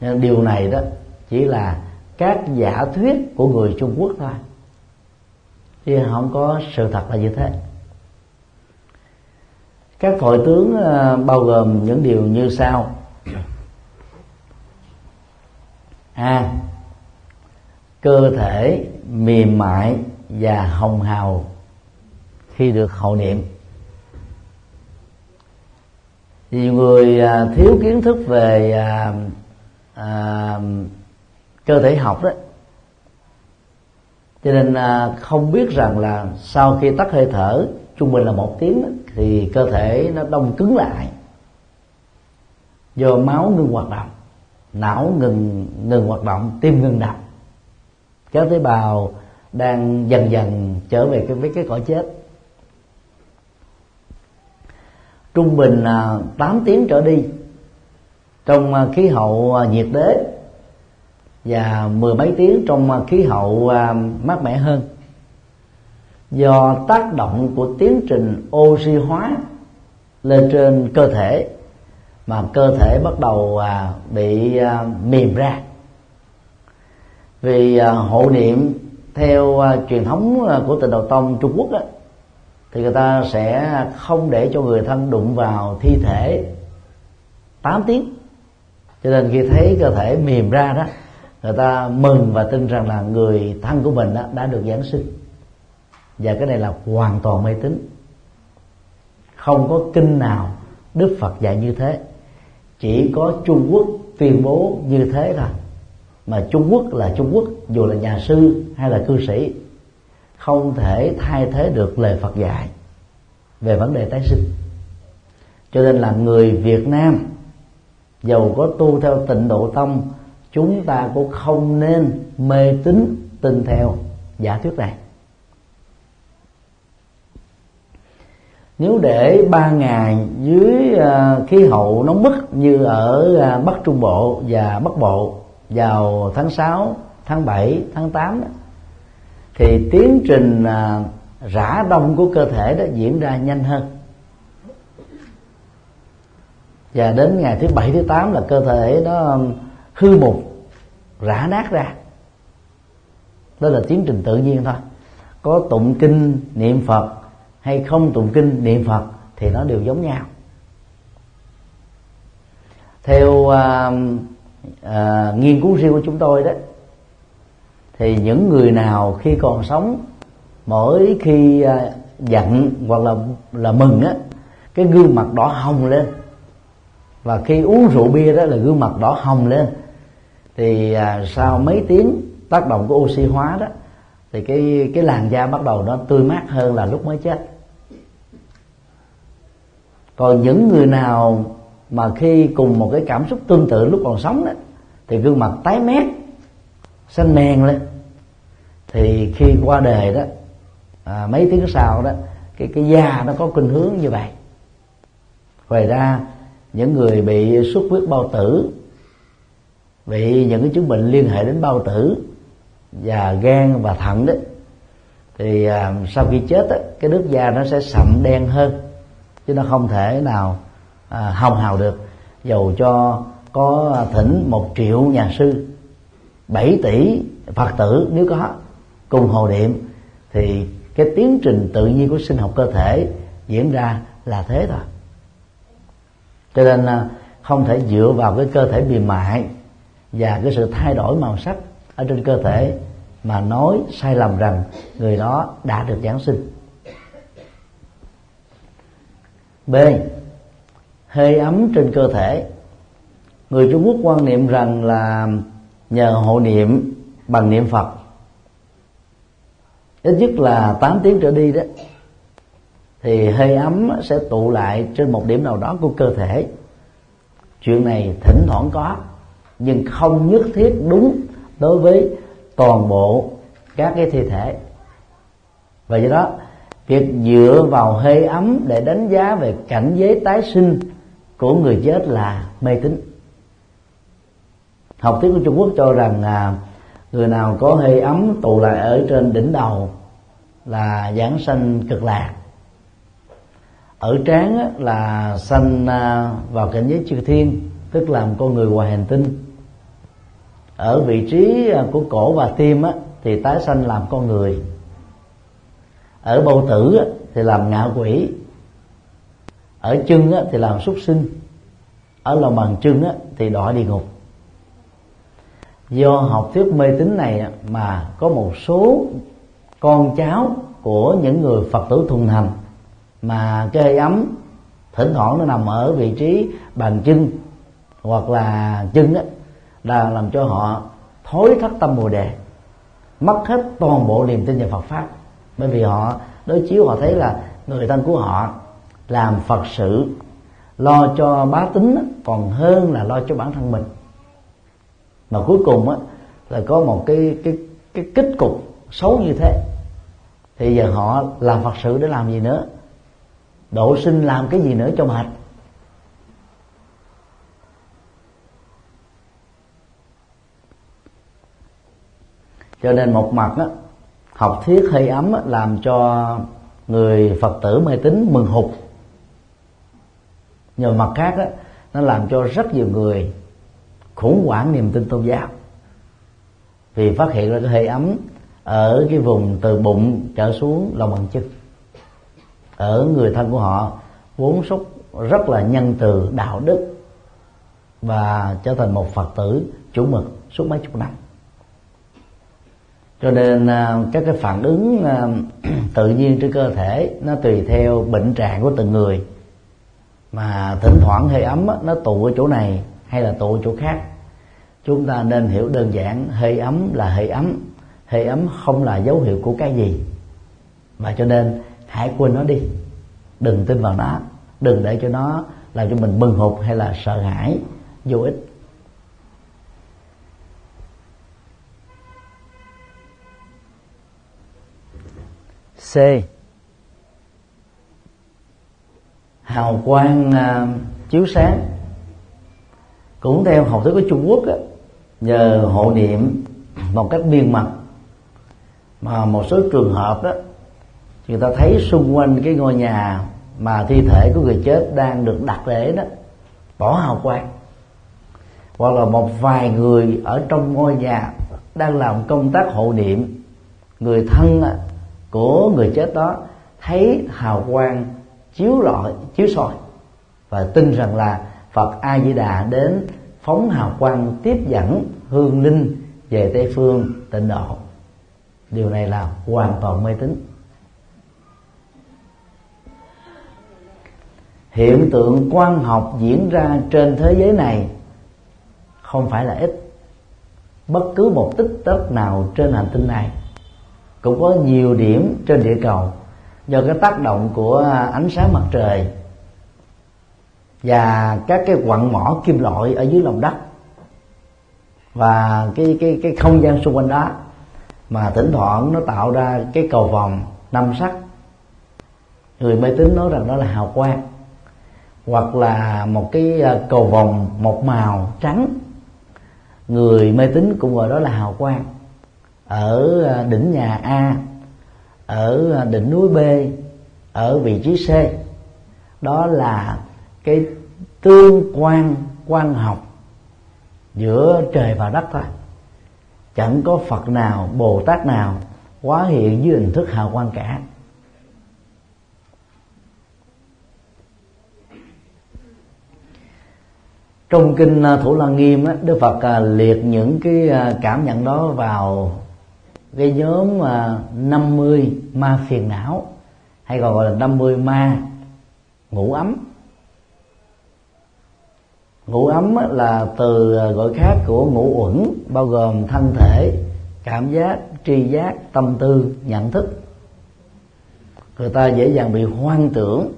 Nên điều này đó chỉ là các giả thuyết của người Trung Quốc thôi chứ không có sự thật là như thế. Các thoại tướng ờ, bao gồm những điều như sau. A. Cơ thể mềm mại và hồng hào khi được hậu niệm. Nhiều người à, thiếu kiến thức về à, à, cơ thể học đó cho nên à, không biết rằng là sau khi tắt hơi thở trung bình là một tiếng đó, thì cơ thể nó đông cứng lại. Do máu ngừng hoạt động não ngừng ngừng hoạt động tim ngừng đập. Các tế bào đang dần dần trở về cái với cái cõi chết. Trung bình là 8 tiếng trở đi trong à, khí hậu à, nhiệt đới và mười mấy tiếng trong à, khí hậu à, mát mẻ hơn. Do tác động của tiến trình oxy hóa lên trên cơ thể mà cơ thể bắt đầu à, bị mềm ra. Vì hộ niệm theo truyền thống của tịnh độ tông trung quốc đó, thì người ta sẽ không để cho người thân đụng vào thi thể 8 tiếng. Cho nên khi thấy cơ thể mềm ra đó người ta mừng và tin rằng là người thân của mình đã được giáng sinh. Và cái này là hoàn toàn mê tín. Không có kinh nào đức phật dạy như thế. Chỉ có trung quốc tuyên bố như thế thôi. Mà trung quốc là trung quốc, dù là nhà sư hay là cư sĩ, không thể thay thế được lời Phật dạy về vấn đề tái sinh. Cho nên là người Việt Nam dầu có tu theo tịnh độ tông chúng ta cũng không nên mê tín tin theo giả thuyết này. Nếu để ba ngày dưới à, khí hậu nóng bức như ở à, Bắc Trung Bộ và Bắc Bộ vào tháng 6, tháng 7, tháng 8 đó, thì tiến trình à, rã đông của cơ thể đó diễn ra nhanh hơn. Và đến ngày thứ bảy thứ tám là cơ thể nó hư mục rã nát ra. Đó là tiến trình tự nhiên thôi. Có tụng kinh niệm phật hay không tụng kinh niệm phật thì nó đều giống nhau. Theo uh, uh, nghiên cứu riêng của chúng tôi đó thì những người nào khi còn sống mỗi khi uh, giận hoặc là là mừng á cái gương mặt đỏ hồng lên. Và khi uống rượu bia đó là gương mặt đỏ hồng lên thì à, sau mấy tiếng tác động của oxy hóa đó thì cái cái làn da bắt đầu nó tươi mát hơn là lúc mới chết. Còn những người nào mà khi cùng một cái cảm xúc tương tự lúc còn sống đó thì gương mặt tái mét xanh men lên. Thì khi qua đời đó à, mấy tiếng sau đó cái cái da nó có khuynh hướng như vậy. Ngoài ra những người bị xuất huyết bao tử bị những cái chứng bệnh liên hệ đến bao tử và gan và thận đó thì à, sau khi chết đó, cái nước da nó sẽ sậm đen hơn chứ nó không thể nào à, hồng hào được. Dầu cho có thỉnh một triệu nhà sư 7 tỷ phật tử nếu có cùng hồ niệm thì cái tiến trình tự nhiên của sinh học cơ thể diễn ra là thế thôi. Cho nên à, không thể dựa vào cái cơ thể mềm mại và cái sự thay đổi màu sắc ở trên cơ thể mà nói sai lầm rằng người đó đã được giáng sinh. B. Hơi ấm trên cơ thể. Người trung quốc quan niệm rằng là nhờ hộ niệm bằng niệm phật. Ít nhất là 8 tiếng trở đi đó, thì hơi ấm sẽ tụ lại trên một điểm nào đó của cơ thể. Chuyện này thỉnh thoảng có nhưng không nhất thiết đúng đối với toàn bộ các cái thi thể. Và do đó việc dựa vào hơi ấm để đánh giá về cảnh giới tái sinh của người chết là mê tín. Học thuyết của trung quốc cho rằng à, người nào có hơi ấm tụ lại ở trên đỉnh đầu là giảng sanh cực lạc. Ở trán là sanh à, vào cảnh giới chư thiên tức là một con người ngoài hành tinh ở vị trí à, của cổ và tim á, thì tái sanh làm con người. Ở bầu tử á, thì làm ngạ quỷ. Ở chân á, thì làm súc sinh. Ở lòng bàn chân á, thì đọa địa ngục. Do học thuyết mê tín này mà có một số con cháu của những người phật tử thuần thành mà cái hơi ấm thỉnh thoảng nó nằm ở vị trí bàn chân hoặc là chân á là làm cho họ thối thất tâm bồ đề, mất hết toàn bộ niềm tin vào Phật pháp. Bởi vì họ, đối chiếu họ thấy là người thân của họ làm Phật sự, lo cho bá tính, còn hơn là lo cho bản thân mình. Mà cuối cùng á, là có một cái cái cái kết cục xấu như thế. Thì giờ họ làm Phật sự để làm gì nữa? Độ sinh làm cái gì nữa cho mệt? Cho nên một mặt á, học thuyết hơi ấm á, làm cho người phật tử mê tín mừng hụt. Nhờ mặt khác á, nó làm cho rất nhiều người khủng hoảng niềm tin tôn giáo. Vì phát hiện ra cái hơi ấm ở cái vùng từ bụng trở xuống lòng bàn chân. Ở người thân của họ vốn xúc rất là nhân từ đạo đức và trở thành một phật tử chủ mực suốt mấy chục năm cho nên à, các cái phản ứng à, tự nhiên trên cơ thể nó tùy theo bệnh trạng của từng người. Mà thỉnh thoảng hơi ấm nó tụ ở chỗ này hay là tụ ở chỗ khác. Chúng ta nên hiểu đơn giản, hơi ấm là hơi ấm hơi ấm không là dấu hiệu của cái gì. Và cho nên, hãy quên nó đi. Đừng tin vào nó. Đừng để cho nó làm cho mình bừng hụt hay là sợ hãi, vô ích. C. Hào quang uh, chiếu sáng. Cũng theo học thuyết của Trung Quốc á, nhờ hộ niệm một cách biên mật mà một số trường hợp đó người ta thấy xung quanh cái ngôi nhà mà thi thể của người chết đang được đặt để đó bỏ hào quang. Hoặc là một vài người ở trong ngôi nhà đang làm công tác hộ niệm người thân của người chết đó thấy hào quang chiếu rọi, chiếu soi và tin rằng là Phật A Di Đà đến phóng hào quang tiếp dẫn hương linh về Tây phương tịnh độ. Điều này là hoàn toàn mê tín. Hiện tượng quan học diễn ra trên thế giới này không phải là ít. Bất cứ một tích tắc nào trên hành tinh này cũng có nhiều điểm trên địa cầu do cái tác động của ánh sáng mặt trời và các cái quặng mỏ kim loại ở dưới lòng đất và cái cái cái không gian xung quanh đó mà thỉnh thoảng nó tạo ra cái cầu vòng năm sắc. Người mê tín nói rằng đó là hào quang hoặc là một cái à, cầu vòng một màu trắng. Người mê tín cũng gọi đó là hào quang ở à, đỉnh nhà A, ở à, đỉnh núi B, ở vị trí C. Đó là cái tương quan quan học giữa trời và đất thôi. Chẳng có phật nào bồ tát nào hóa hiện dưới hình thức hào quang cả. Trong kinh à, thủ lăng nghiêm đức phật liệt những cái cảm nhận đó vào cái nhóm mà 50 ma phiền não, hay còn gọi là 50 ma ngủ ấm. Ngủ ấm là từ à, gọi khác của ngủ uẩn, bao gồm thân thể, cảm giác, tri giác, tâm tư, nhận thức. Người ta dễ dàng bị hoang tưởng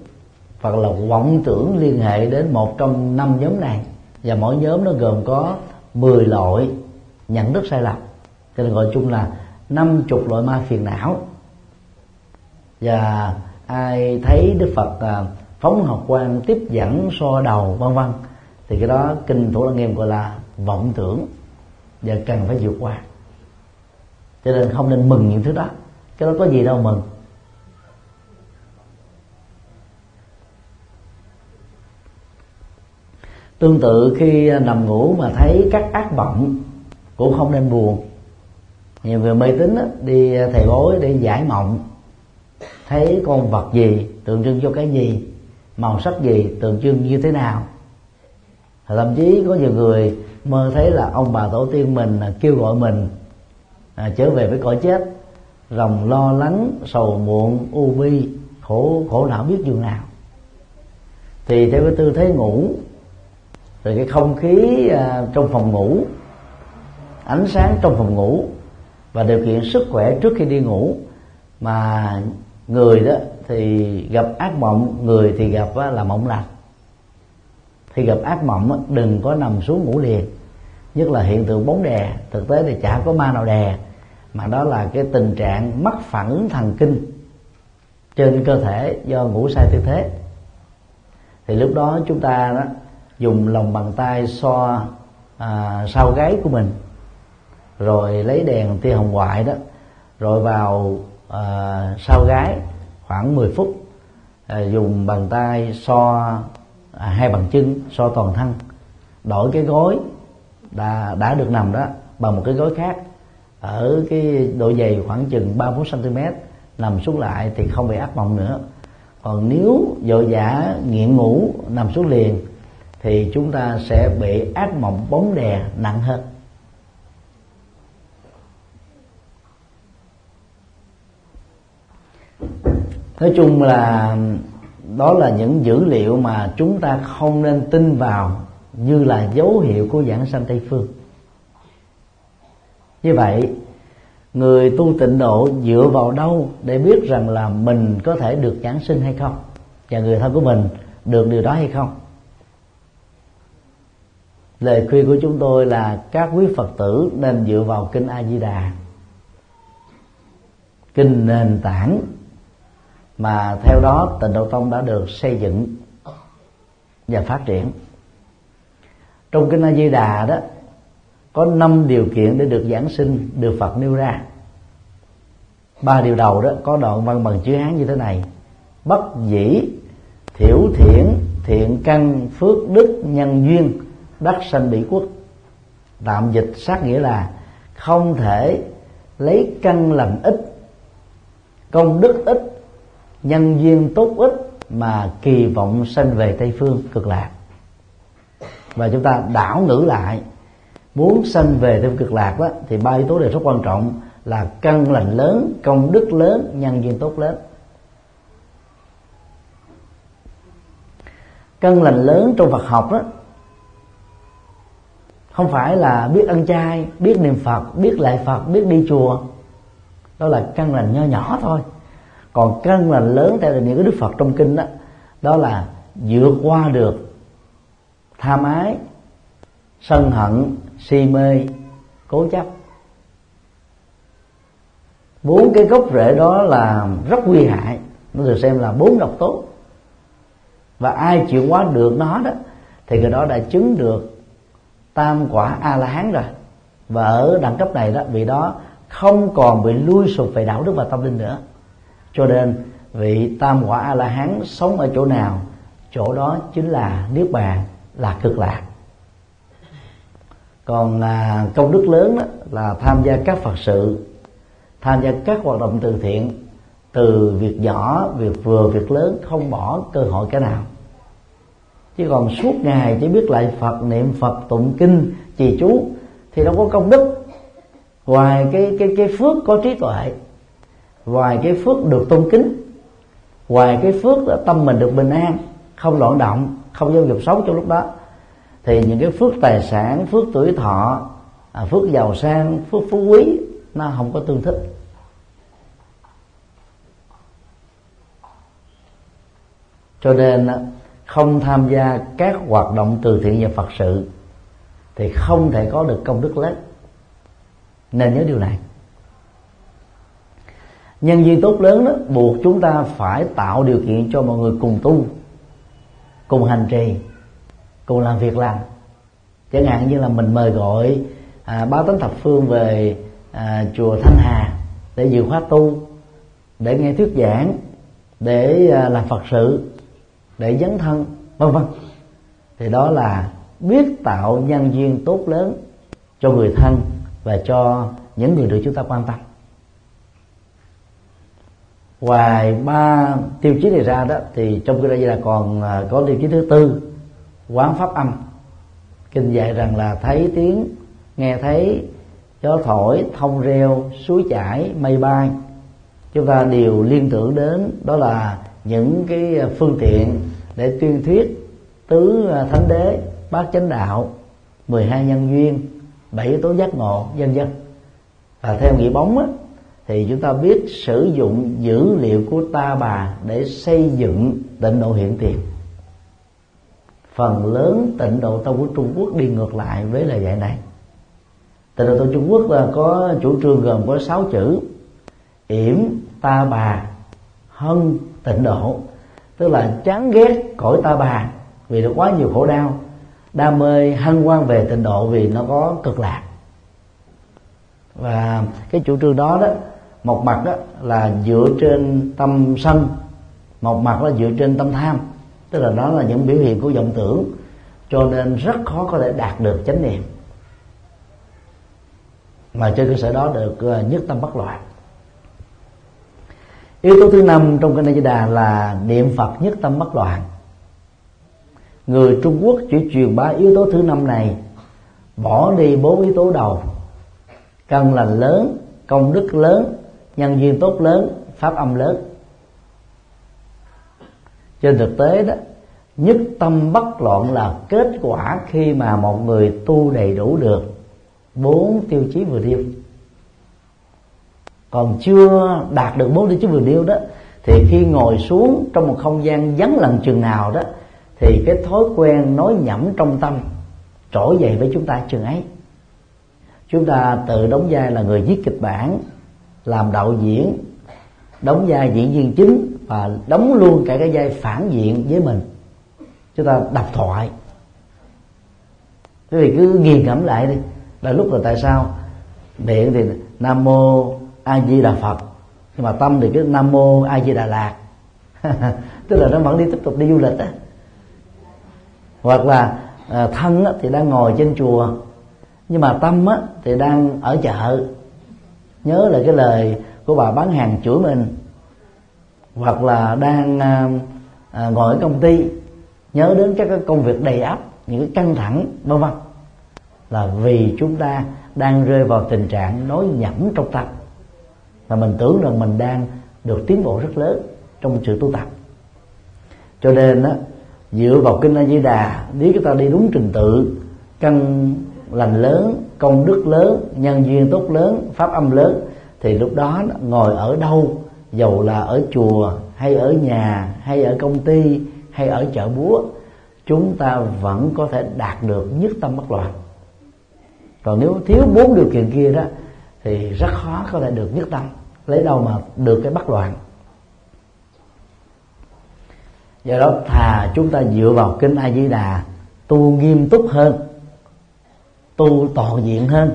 hoặc là vọng tưởng liên hệ đến một trong năm nhóm này. Và mỗi nhóm nó gồm có 10 loại nhận thức sai lầm. Cho nên gọi chung là năm chục loại ma phiền não. Và ai thấy đức phật à, phóng học quan tiếp dẫn so đầu vân vân thì cái đó kinh thủ lăng nghiêm gọi là vọng tưởng và cần phải vượt qua. Cho nên không nên mừng những thứ đó. Cái đó có gì đâu mừng. Tương tự khi nằm ngủ mà thấy các ác vọng cũng không nên buồn nhiều người mê tín đi à, thầy bói để giải mộng. Thấy con vật gì tượng trưng cho cái gì màu sắc gì tượng trưng như thế nào. Thậm chí có nhiều người mơ thấy là ông bà tổ tiên mình à, kêu gọi mình à, trở về với cõi chết. Lòng lo lắng sầu muộn u bi khổ khổ não biết dường nào. Thì theo cái tư thế ngủ rồi cái không khí à, trong phòng ngủ ánh sáng trong phòng ngủ và điều kiện sức khỏe trước khi đi ngủ. Mà người đó thì gặp ác mộng người thì gặp là mộng lành thì gặp ác mộng đừng có nằm xuống ngủ liền. Nhất là hiện tượng bóng đè thực tế thì chả có ma nào đè mà đó là cái tình trạng mất phản ứng thần kinh trên cơ thể do ngủ sai tư thế. Thì lúc đó chúng ta đó dùng lòng bàn tay so à, sau gáy của mình rồi lấy đèn tia hồng ngoại đó rồi vào à, sau gái khoảng 10 phút à, dùng bàn tay so à, hai bàn chân so toàn thân. Đổi cái gối đã đã được nằm đó bằng một cái gối khác. Ở cái độ dày khoảng chừng 3 4 cm nằm xuống lại thì không bị áp mộng nữa. Còn nếu vội giả nghiện ngủ nằm xuống liền thì chúng ta sẽ bị ác mộng bóng đè nặng hơn. Nói chung là đó là những dữ liệu mà chúng ta không nên tin vào như là dấu hiệu của giảng sanh tây phương. Như vậy, người tu tịnh độ dựa vào đâu để biết rằng là mình có thể được giảng sinh hay không? Và người thân của mình được điều đó hay không? Lời khuyên của chúng tôi là các quý phật tử nên dựa vào kinh a di đà. Kinh nền tảng mà theo đó tịnh độ tông đã được xây dựng và phát triển. Trong kinh a di đà đó, có năm điều kiện để được giảng sinh, được phật nêu ra. Ba điều đầu đó, có đoạn văn bằng chữ hán như thế này. Bất dĩ, thiểu thiện thiện căn, phước đức, nhân duyên, đắc sanh bị quốc tạm dịch sát nghĩa là không thể lấy căn làm ít, công đức ít nhân duyên tốt ít mà kỳ vọng sanh về tây phương cực lạc. Và chúng ta đảo ngữ lại, muốn sanh về theo cực lạc đó, thì ba yếu tố đều rất quan trọng là căn lành lớn, công đức lớn, nhân duyên tốt lớn. Căn lành lớn trong Phật học đó, không phải là biết ăn chay biết niệm Phật, biết lại Phật, biết đi chùa. Đó là căn lành nho nhỏ thôi còn căn lành lớn theo những cái Đức Phật trong kinh đó đó là vượt qua được tham ái, sân hận, si mê, cố chấp. Bốn cái gốc rễ đó là rất nguy hại, nó được xem là bốn độc tố. Và ai chịu quá được nó đó thì người đó đã chứng được tam quả a la hán rồi. Và ở đẳng cấp này đó, vì đó không còn bị lui sụp về đạo đức và tâm linh nữa cho nên vị tam quả a la hán sống ở chỗ nào chỗ đó chính là niết bàn là cực lạc. Còn à, công đức lớn đó là tham gia các phật sự tham gia các hoạt động từ thiện từ việc nhỏ việc vừa việc lớn không bỏ cơ hội cái nào. Chứ còn suốt ngày chỉ biết lại phật niệm phật tụng kinh trì chú thì đâu có công đức. Ngoài cái cái cái phước có trí tuệ ngoài cái phước được tôn kính. Ngoài cái phước là tâm mình được bình an, không loạn động, không giao dục sống trong lúc đó. Thì những cái phước tài sản, phước tuổi thọ à, phước giàu sang, phước phú quý, nó không có tương thích. Cho nên à, không tham gia các hoạt động từ thiện và phật sự thì không thể có được công đức lớn. Nên nhớ điều này nhân duyên tốt lớn đó buộc chúng ta phải tạo điều kiện cho mọi người cùng tu cùng hành trì cùng làm việc làm. Chẳng hạn như là mình mời gọi à, bá tánh thập phương về à, chùa thanh hà để dự khóa tu để nghe thuyết giảng để à, làm phật sự để dấn thân vân vân. Thì đó là biết tạo nhân duyên tốt lớn cho người thân và cho những người được chúng ta quan tâm ngoài ba tiêu chí này ra đó thì trong cái đây là còn à, có tiêu chí thứ tư quán pháp âm. Kinh dạy rằng là thấy tiếng nghe thấy gió thổi thông reo suối chảy mây bay. Chúng ta đều liên tưởng đến đó là những cái phương tiện để tuyên thuyết tứ à, thánh đế bát chánh đạo 12 nhân duyên bảy yếu tố giác ngộ vân vân. Và theo nghĩa bóng á, thì chúng ta biết sử dụng dữ liệu của ta bà để xây dựng tịnh độ hiện tiền. Phần lớn tịnh độ tông của trung quốc đi ngược lại với lời dạy này. Tịnh độ tông trung quốc là có chủ trương gồm có sáu chữ. Yểm, ta bà, hân, tịnh độ. Tức là chán ghét cõi ta bà vì nó quá nhiều khổ đau. Đam mê hân hoan về tịnh độ vì nó có cực lạc. Và cái chủ trương đó đó một mặt đó là dựa trên tâm sân, một mặt là dựa trên tâm tham. Tức là đó là những biểu hiện của vọng tưởng, cho nên rất khó có thể đạt được chánh niệm. Mà trên cơ sở đó được ờ, nhất tâm bất loạn. Yếu tố thứ năm trong kinh A Di Đà là niệm Phật nhất tâm bất loạn. Người Trung Quốc chỉ truyền bá yếu tố thứ năm này, bỏ đi bốn yếu tố đầu. Căn lành lớn, công đức lớn nhân duyên tốt lớn, pháp âm lớn. Trên thực tế đó, nhất tâm bất loạn là kết quả khi mà một người tu đầy đủ được bốn tiêu chí vừa nêu. Còn chưa đạt được bốn tiêu chí vừa nêu đó, thì khi ngồi xuống trong một không gian vắng lặng chừng nào đó, thì cái thói quen nói nhẩm trong tâm trỗi dậy với chúng ta chừng ấy. Chúng ta tự đóng vai là người viết kịch bản làm đạo diễn, đóng vai diễn viên chính và đóng luôn cả cái vai phản diện với mình. Chúng ta đọc thoại. Quý vị cứ nghiền ngẫm lại đi. Là lúc là tại sao? Miệng thì nam mô a di đà phật, nhưng mà tâm thì cứ nam mô a di đà lạt. Tức là nó vẫn đi tiếp tục đi du lịch á. Hoặc là à, thân thì đang ngồi trên chùa, nhưng mà tâm thì đang ở chợ nhớ lại cái lời của bà bán hàng chửi mình. Hoặc là đang à, à, ngồi ở công ty nhớ đến các cái công việc đầy ắp những cái căng thẳng vân vân. Là vì chúng ta đang rơi vào tình trạng nói nhẩm trong tâm và mình tưởng rằng mình đang được tiến bộ rất lớn trong sự tu tập. Cho nên á dựa vào kinh A Di Đà nếu chúng ta đi đúng trình tự căn lành lớn công đức lớn, nhân duyên tốt lớn, pháp âm lớn, thì lúc đó ngồi ở đâu? Dầu là ở chùa, hay ở nhà, hay ở công ty, hay ở chợ búa, chúng ta vẫn có thể đạt được nhất tâm bất loạn. Còn nếu thiếu bốn điều kiện kia đó, thì rất khó có thể được nhất tâm. Lấy đâu mà được cái bất loạn? Do đó thà chúng ta dựa vào kinh a di đà tu nghiêm túc hơn tu toàn diện hơn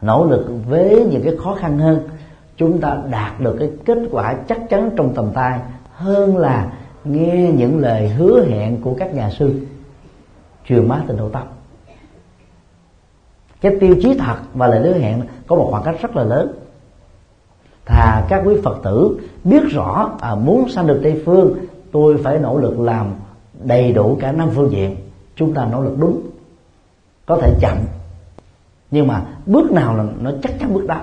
nỗ lực với những cái khó khăn hơn chúng ta đạt được cái kết quả chắc chắn trong tầm tay hơn là nghe những lời hứa hẹn của các nhà sư. Truyền bá tình độ tâm. Cái tiêu chí thật và lời hứa hẹn có một khoảng cách rất là lớn. Thà các quý phật tử biết rõ à, muốn sanh được tây phương tôi phải nỗ lực làm đầy đủ cả năm phương diện. Chúng ta nỗ lực đúng có thể chậm. Nhưng mà bước nào là nó chắc chắn bước đó.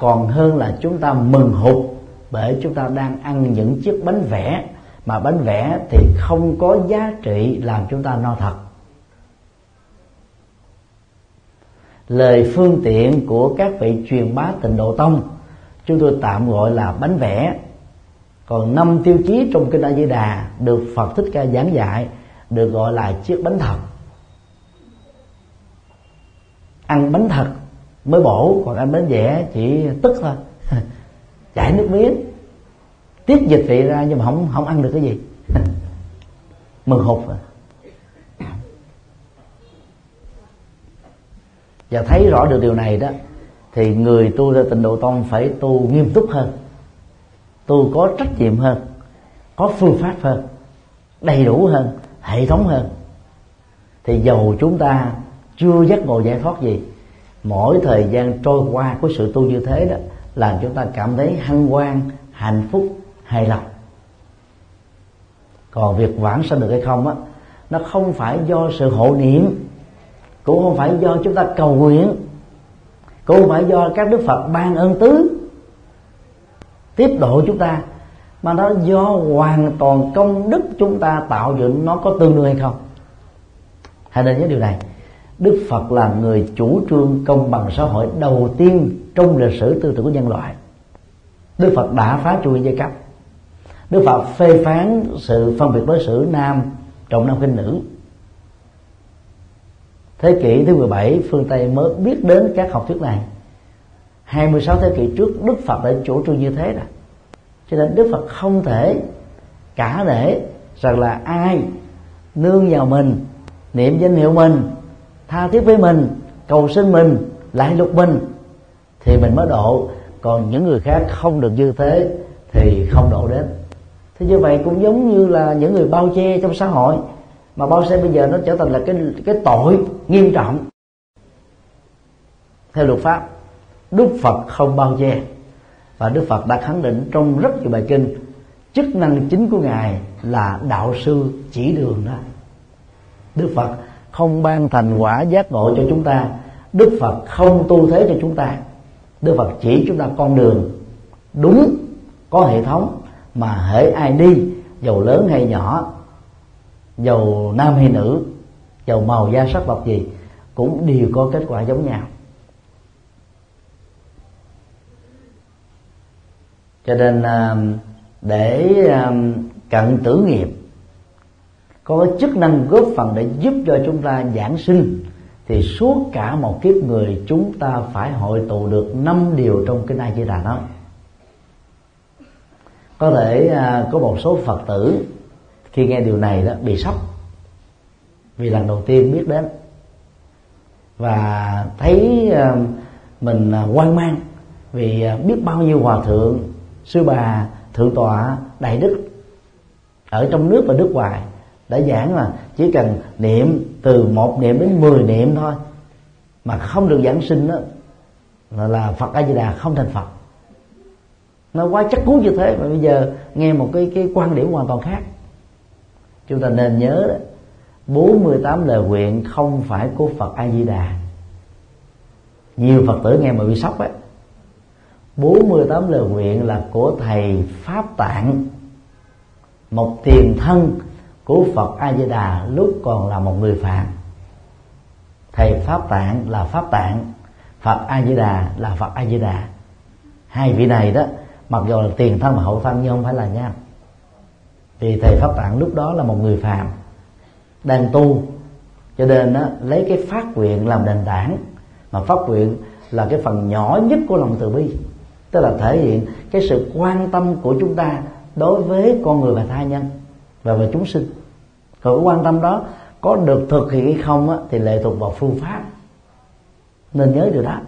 Còn hơn là chúng ta mừng hụt bởi chúng ta đang ăn những chiếc bánh vẽ mà bánh vẽ thì không có giá trị làm chúng ta no thật. Lời phương tiện của các vị truyền bá tịnh độ tông, chúng tôi tạm gọi là bánh vẽ. Còn năm tiêu chí trong kinh A Di Đà được Phật thích ca giảng dạy, được gọi là chiếc bánh thật ăn bánh thật mới bổ, còn ăn bánh vẽ chỉ tức thôi. Chảy nước miếng. Tiết dịch vị ra nhưng mà không không ăn được cái gì. Mừng hụt rồi. và thấy rõ được điều này đó, thì người tu ra tịnh độ tông phải tu nghiêm túc hơn, tu có trách nhiệm hơn, có phương pháp hơn, đầy đủ hơn, hệ thống hơn. Thì dầu chúng ta chưa giác ngộ giải thoát gì. Mỗi thời gian trôi qua của sự tu như thế đó làm chúng ta cảm thấy hân hoan, hạnh phúc, hài lòng. Còn việc vãng sanh được hay không á, nó không phải do sự hộ niệm, cũng không phải do chúng ta cầu nguyện, cũng không phải do các đức phật ban ơn tứ, tiếp độ chúng ta, mà nó do hoàn toàn công đức chúng ta tạo dựng nó có tương đương hay không. Hãy nên nhớ điều này đức phật là người chủ trương công bằng xã hội đầu tiên trong lịch sử tư tưởng của nhân loại. Đức phật đã phá chủ nghĩa giai cấp. Đức phật phê phán sự phân biệt đối xử nam trọng nam khinh nữ. Thế kỷ thứ 17 phương Tây mới biết đến các học thuyết này. 26 thế kỷ trước, Đức Phật đã chủ trương như thế rồi. Cho nên Đức Phật không thể cả để rằng là ai nương vào mình, niệm danh hiệu mình tha thiết với mình, cầu xin mình, lại lục mình, thì mình mới độ. Còn những người khác không được như thế, thì không độ đến. Thế như vậy cũng giống như là những người bao che trong xã hội, mà bao che bây giờ nó trở thành là cái cái tội nghiêm trọng. Theo luật pháp, đức phật không bao che. Và đức phật đã khẳng định trong rất nhiều bài kinh, chức năng chính của ngài là đạo sư chỉ đường đó. Đức phật không ban thành quả giác ngộ cho chúng ta. Đức phật không tu thế cho chúng ta. Đức phật chỉ chúng ta con đường đúng, có hệ thống, mà hễ ai đi, dầu lớn hay nhỏ, dầu nam hay nữ, dầu màu, da sắc tộc gì, cũng đều có kết quả giống nhau. Cho nên à, để à, cận tử nghiệp có chức năng góp phần để giúp cho chúng ta giảng sinh. Thì suốt cả một kiếp người chúng ta phải hội tụ được năm điều trong kinh A Di Đà đó có thể à, có một số phật tử khi nghe điều này đó bị sốc. Vì lần đầu tiên biết đến. Và thấy à, mình uh, hoang mang vì à, biết bao nhiêu hòa thượng sư bà thượng tọa đại đức ở trong nước và nước ngoài đã giảng là chỉ cần niệm từ một niệm đến mười niệm thôi. Mà không được giảng sinh đó là, là Phật A Di Đà không thành Phật. Nó quá chắc cú như thế mà bây giờ nghe một cái cái quan điểm hoàn toàn khác. Chúng ta nên nhớ đó 48 lời nguyện không phải của Phật A Di Đà nhiều Phật tử nghe mà bị sốc ấy. 48 lời nguyện là của thầy Pháp Tạng một tiền thân của Phật A Di Đà lúc còn là một người phạm thầy Pháp Tạng là Pháp Tạng Phật A Di Đà là Phật A Di Đà hai vị này đó mặc dù là tiền thân mà hậu thân nhưng không phải là nhau. Vì thầy Pháp Tạng lúc đó là một người phàm đang tu cho nên đó, lấy cái phát nguyện làm nền tảng. Mà phát nguyện là cái phần nhỏ nhất của lòng từ bi tức là thể hiện cái sự quan tâm của chúng ta đối với con người và tha nhân và về chúng sinh. Còn quan tâm đó có được thực hiện hay không á, thì lệ thuộc vào phương pháp. Nên nhớ điều đó.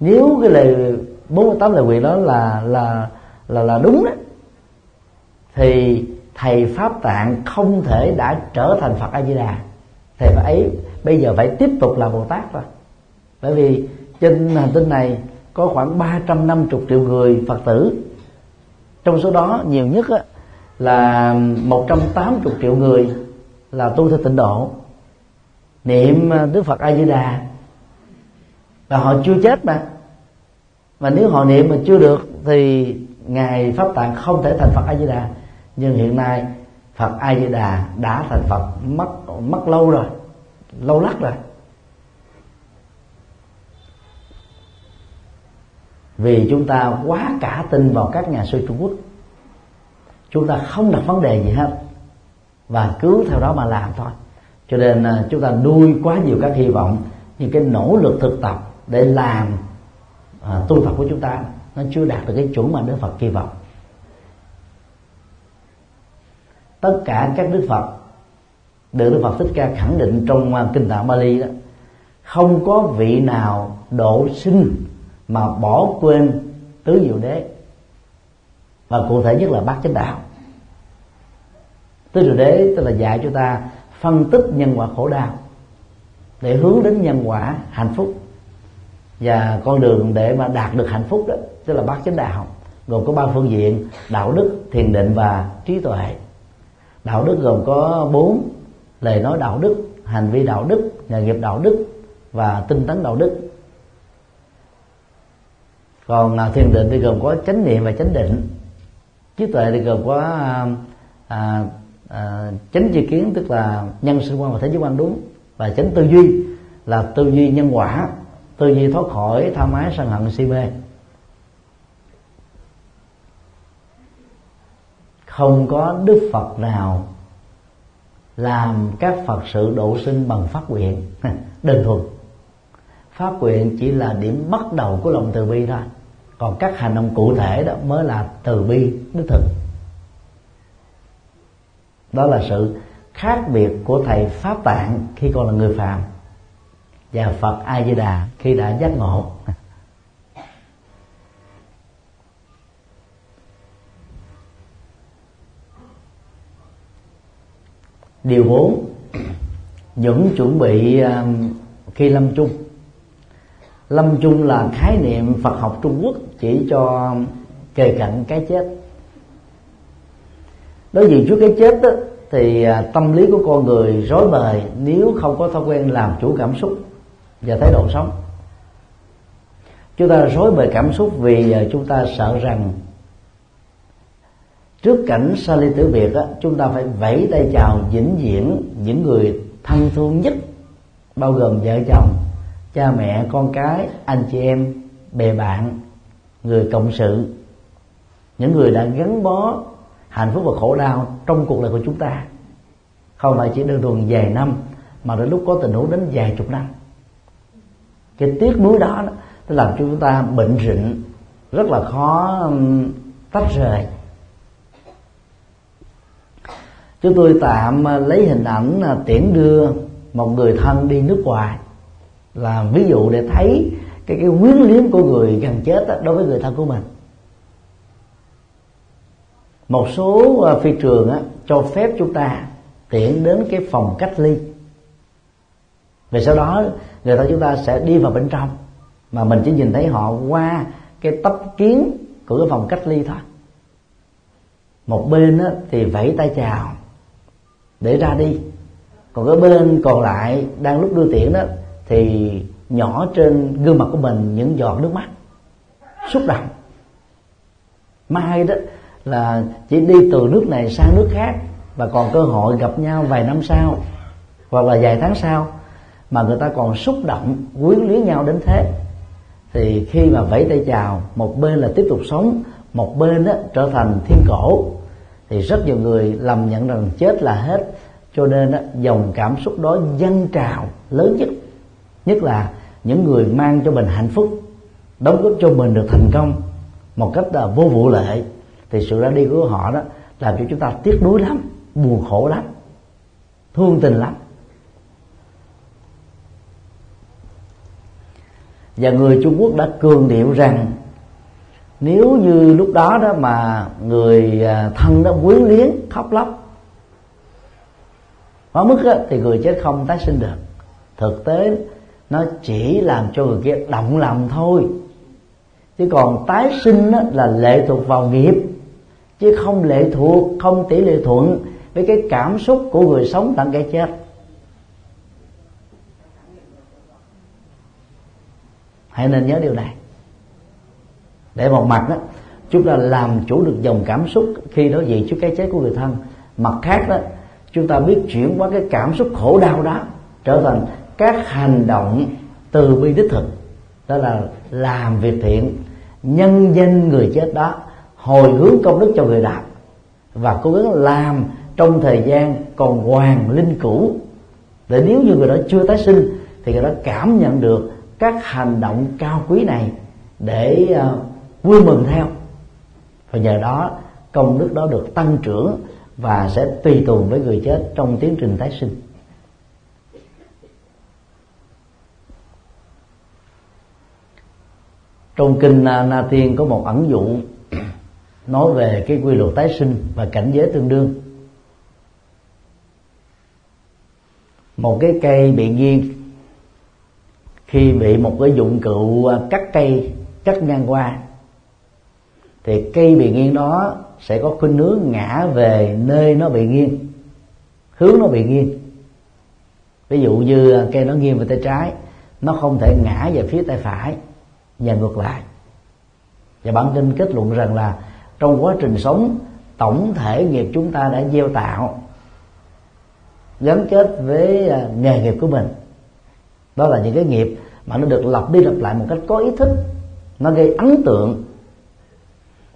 Nếu cái lời 48 lời nguyện đó là là là là đúng đấy thì thầy pháp tạng không thể đã trở thành phật a di đà thầy phải ấy bây giờ phải tiếp tục là bồ tát rồi bởi vì trên hành tinh này có khoảng 350 triệu người phật tử trong số đó nhiều nhất á, là 180 triệu người là tu theo tịnh độ niệm à, đức phật a di đà và họ chưa chết mà. Mà nếu họ niệm mà chưa được thì ngài pháp tạng không thể thành phật a di đà nhưng hiện nay phật a di đà đã thành phật mất mất lâu rồi lâu lắc rồi. Vì chúng ta quá cả tin vào các nhà sư trung quốc. Chúng ta không đặt vấn đề gì hết. Và cứ theo đó mà làm thôi. Cho nên à, chúng ta nuôi quá nhiều các hy vọng nhưng cái nỗ lực thực tập để làm à, tu tập của chúng ta nó chưa đạt được cái chuẩn mà đức phật kỳ vọng. Tất cả các đức phật được đức phật thích ca khẳng định trong à, kinh tạng bali đó không có vị nào độ sinh mà bỏ quên tứ diệu đế. Và cụ thể nhất là bát chánh đạo. Tứ diệu đế tức là dạy cho ta phân tích nhân quả khổ đau để hướng đến nhân quả hạnh phúc. Và con đường để mà đạt được hạnh phúc đó, tức là bát chánh đạo, gồm có ba phương diện đạo đức, thiền định và trí tuệ. Đạo đức gồm có bốn lời nói đạo đức, hành vi đạo đức, nghề nghiệp đạo đức và tinh tấn đạo đức còn à, thiền định thì gồm có chánh niệm và chánh định. Trí tuệ thì gồm có à, à, à, chánh tri kiến tức là nhân sinh quan và thế giới quan đúng và chánh tư duy là tư duy nhân quả tư duy thoát khỏi tham ái sân hận si mê. Không có đức phật nào làm các phật sự độ sinh bằng phát nguyện. Đơn thuần. Phát nguyện chỉ là điểm bắt đầu của lòng từ bi thôi còn các hành động cụ thể đó mới là từ bi, đích thực. Đó là sự khác biệt của thầy pháp tạng khi còn là người phàm và phật a di đà khi đã giác ngộ. Điều bốn, những chuẩn bị um, khi lâm chung. Lâm chung là khái niệm phật học trung quốc chỉ cho kề cận cái chết. Đối diện trước cái chết đó, thì à, tâm lý của con người rối bời nếu không có thói quen làm chủ cảm xúc và thái độ sống. Chúng ta rối bời cảm xúc vì à, chúng ta sợ rằng trước cảnh xa ly tử biệt á, chúng ta phải vẫy tay chào vĩnh viễn những người thân thương nhất bao gồm vợ chồng cha mẹ con cái anh chị em bè bạn người cộng sự những người đã gắn bó hạnh phúc và khổ đau trong cuộc đời của chúng ta. Không phải chỉ đơn thuần vài năm mà đến lúc có tình huống đến vài chục năm. Cái tiếc nuối đó, nó làm cho chúng ta bệnh rịnh rất là khó tách rời. Chúng tôi tạm à, lấy hình ảnh à, tiễn đưa một người thân đi nước ngoài. Là ví dụ để thấy cái cái quyến liếm của người gần chết đó, đối với người thân của mình. Một số à, phi trường á, cho phép chúng ta tiễn đến cái phòng cách ly. Về sau đó người ta chúng ta sẽ đi vào bên trong mà mình chỉ nhìn thấy họ qua cái tấm kiến của cái phòng cách ly thôi. Một bên á, thì vẫy tay chào để ra đi. Còn cái bên còn lại đang lúc đưa tiễn đó thì nhỏ trên gương mặt của mình những giọt nước mắt xúc động. Mai đó là chỉ đi từ nước này sang nước khác và còn cơ hội gặp nhau vài năm sau hoặc là vài tháng sau mà người ta còn xúc động quyến luyến nhau đến thế. Thì khi mà vẫy tay chào một bên là tiếp tục sống một bên đó, trở thành thiên cổ thì rất nhiều người lầm nhận rằng chết là hết. Cho nên đó, dòng cảm xúc đó dâng trào lớn nhất nhất là những người mang cho mình hạnh phúc đóng góp cho mình được thành công một cách là vô vụ lệ thì sự ra đi của họ đó làm cho chúng ta tiếc nuối lắm buồn khổ lắm thương tình lắm. Và người Trung Quốc đã cường điệu rằng nếu như lúc đó đó mà người à, thân đó quyến liếng khóc lóc quá mức đó, thì người chết không tái sinh được. Thực tế nó chỉ làm cho người kia động lòng thôi. Chứ còn tái sinh đó là lệ thuộc vào nghiệp. Chứ không lệ thuộc, không tỷ lệ thuận với cái cảm xúc của người sống tận cái chết. Hãy nên nhớ điều này. Để một mặt đó chúng ta làm chủ được dòng cảm xúc khi đối diện trước cái chết của người thân. Mặt khác đó chúng ta biết chuyển qua cái cảm xúc khổ đau đó, trở thành các hành động từ bi đích thực đó là làm việc thiện nhân danh người chết đó hồi hướng công đức cho người đạo và cố gắng làm trong thời gian còn hoàng linh cũ. Để nếu như người đó chưa tái sinh thì người đó cảm nhận được các hành động cao quý này để uh, vui mừng theo. Và nhờ đó công đức đó được tăng trưởng và sẽ tùy tùng với người chết trong tiến trình tái sinh. Trong kinh na tiên có một ẩn dụ nói về cái quy luật tái sinh và cảnh giới tương đương. Một cái cây bị nghiêng, khi bị một cái dụng cụ à, cắt cây, cắt ngang qua, thì cây bị nghiêng đó sẽ có khuynh hướng ngã về nơi nó bị nghiêng, hướng nó bị nghiêng. Ví dụ như à, cây nó nghiêng về tay trái, nó không thể ngã về phía tay phải và ngược lại. Và bản kinh kết luận rằng là trong quá trình sống tổng thể nghiệp chúng ta đã gieo tạo gắn kết với à, nghề nghiệp của mình. Đó là những cái nghiệp mà nó được lặp đi lặp lại một cách có ý thức nó gây ấn tượng.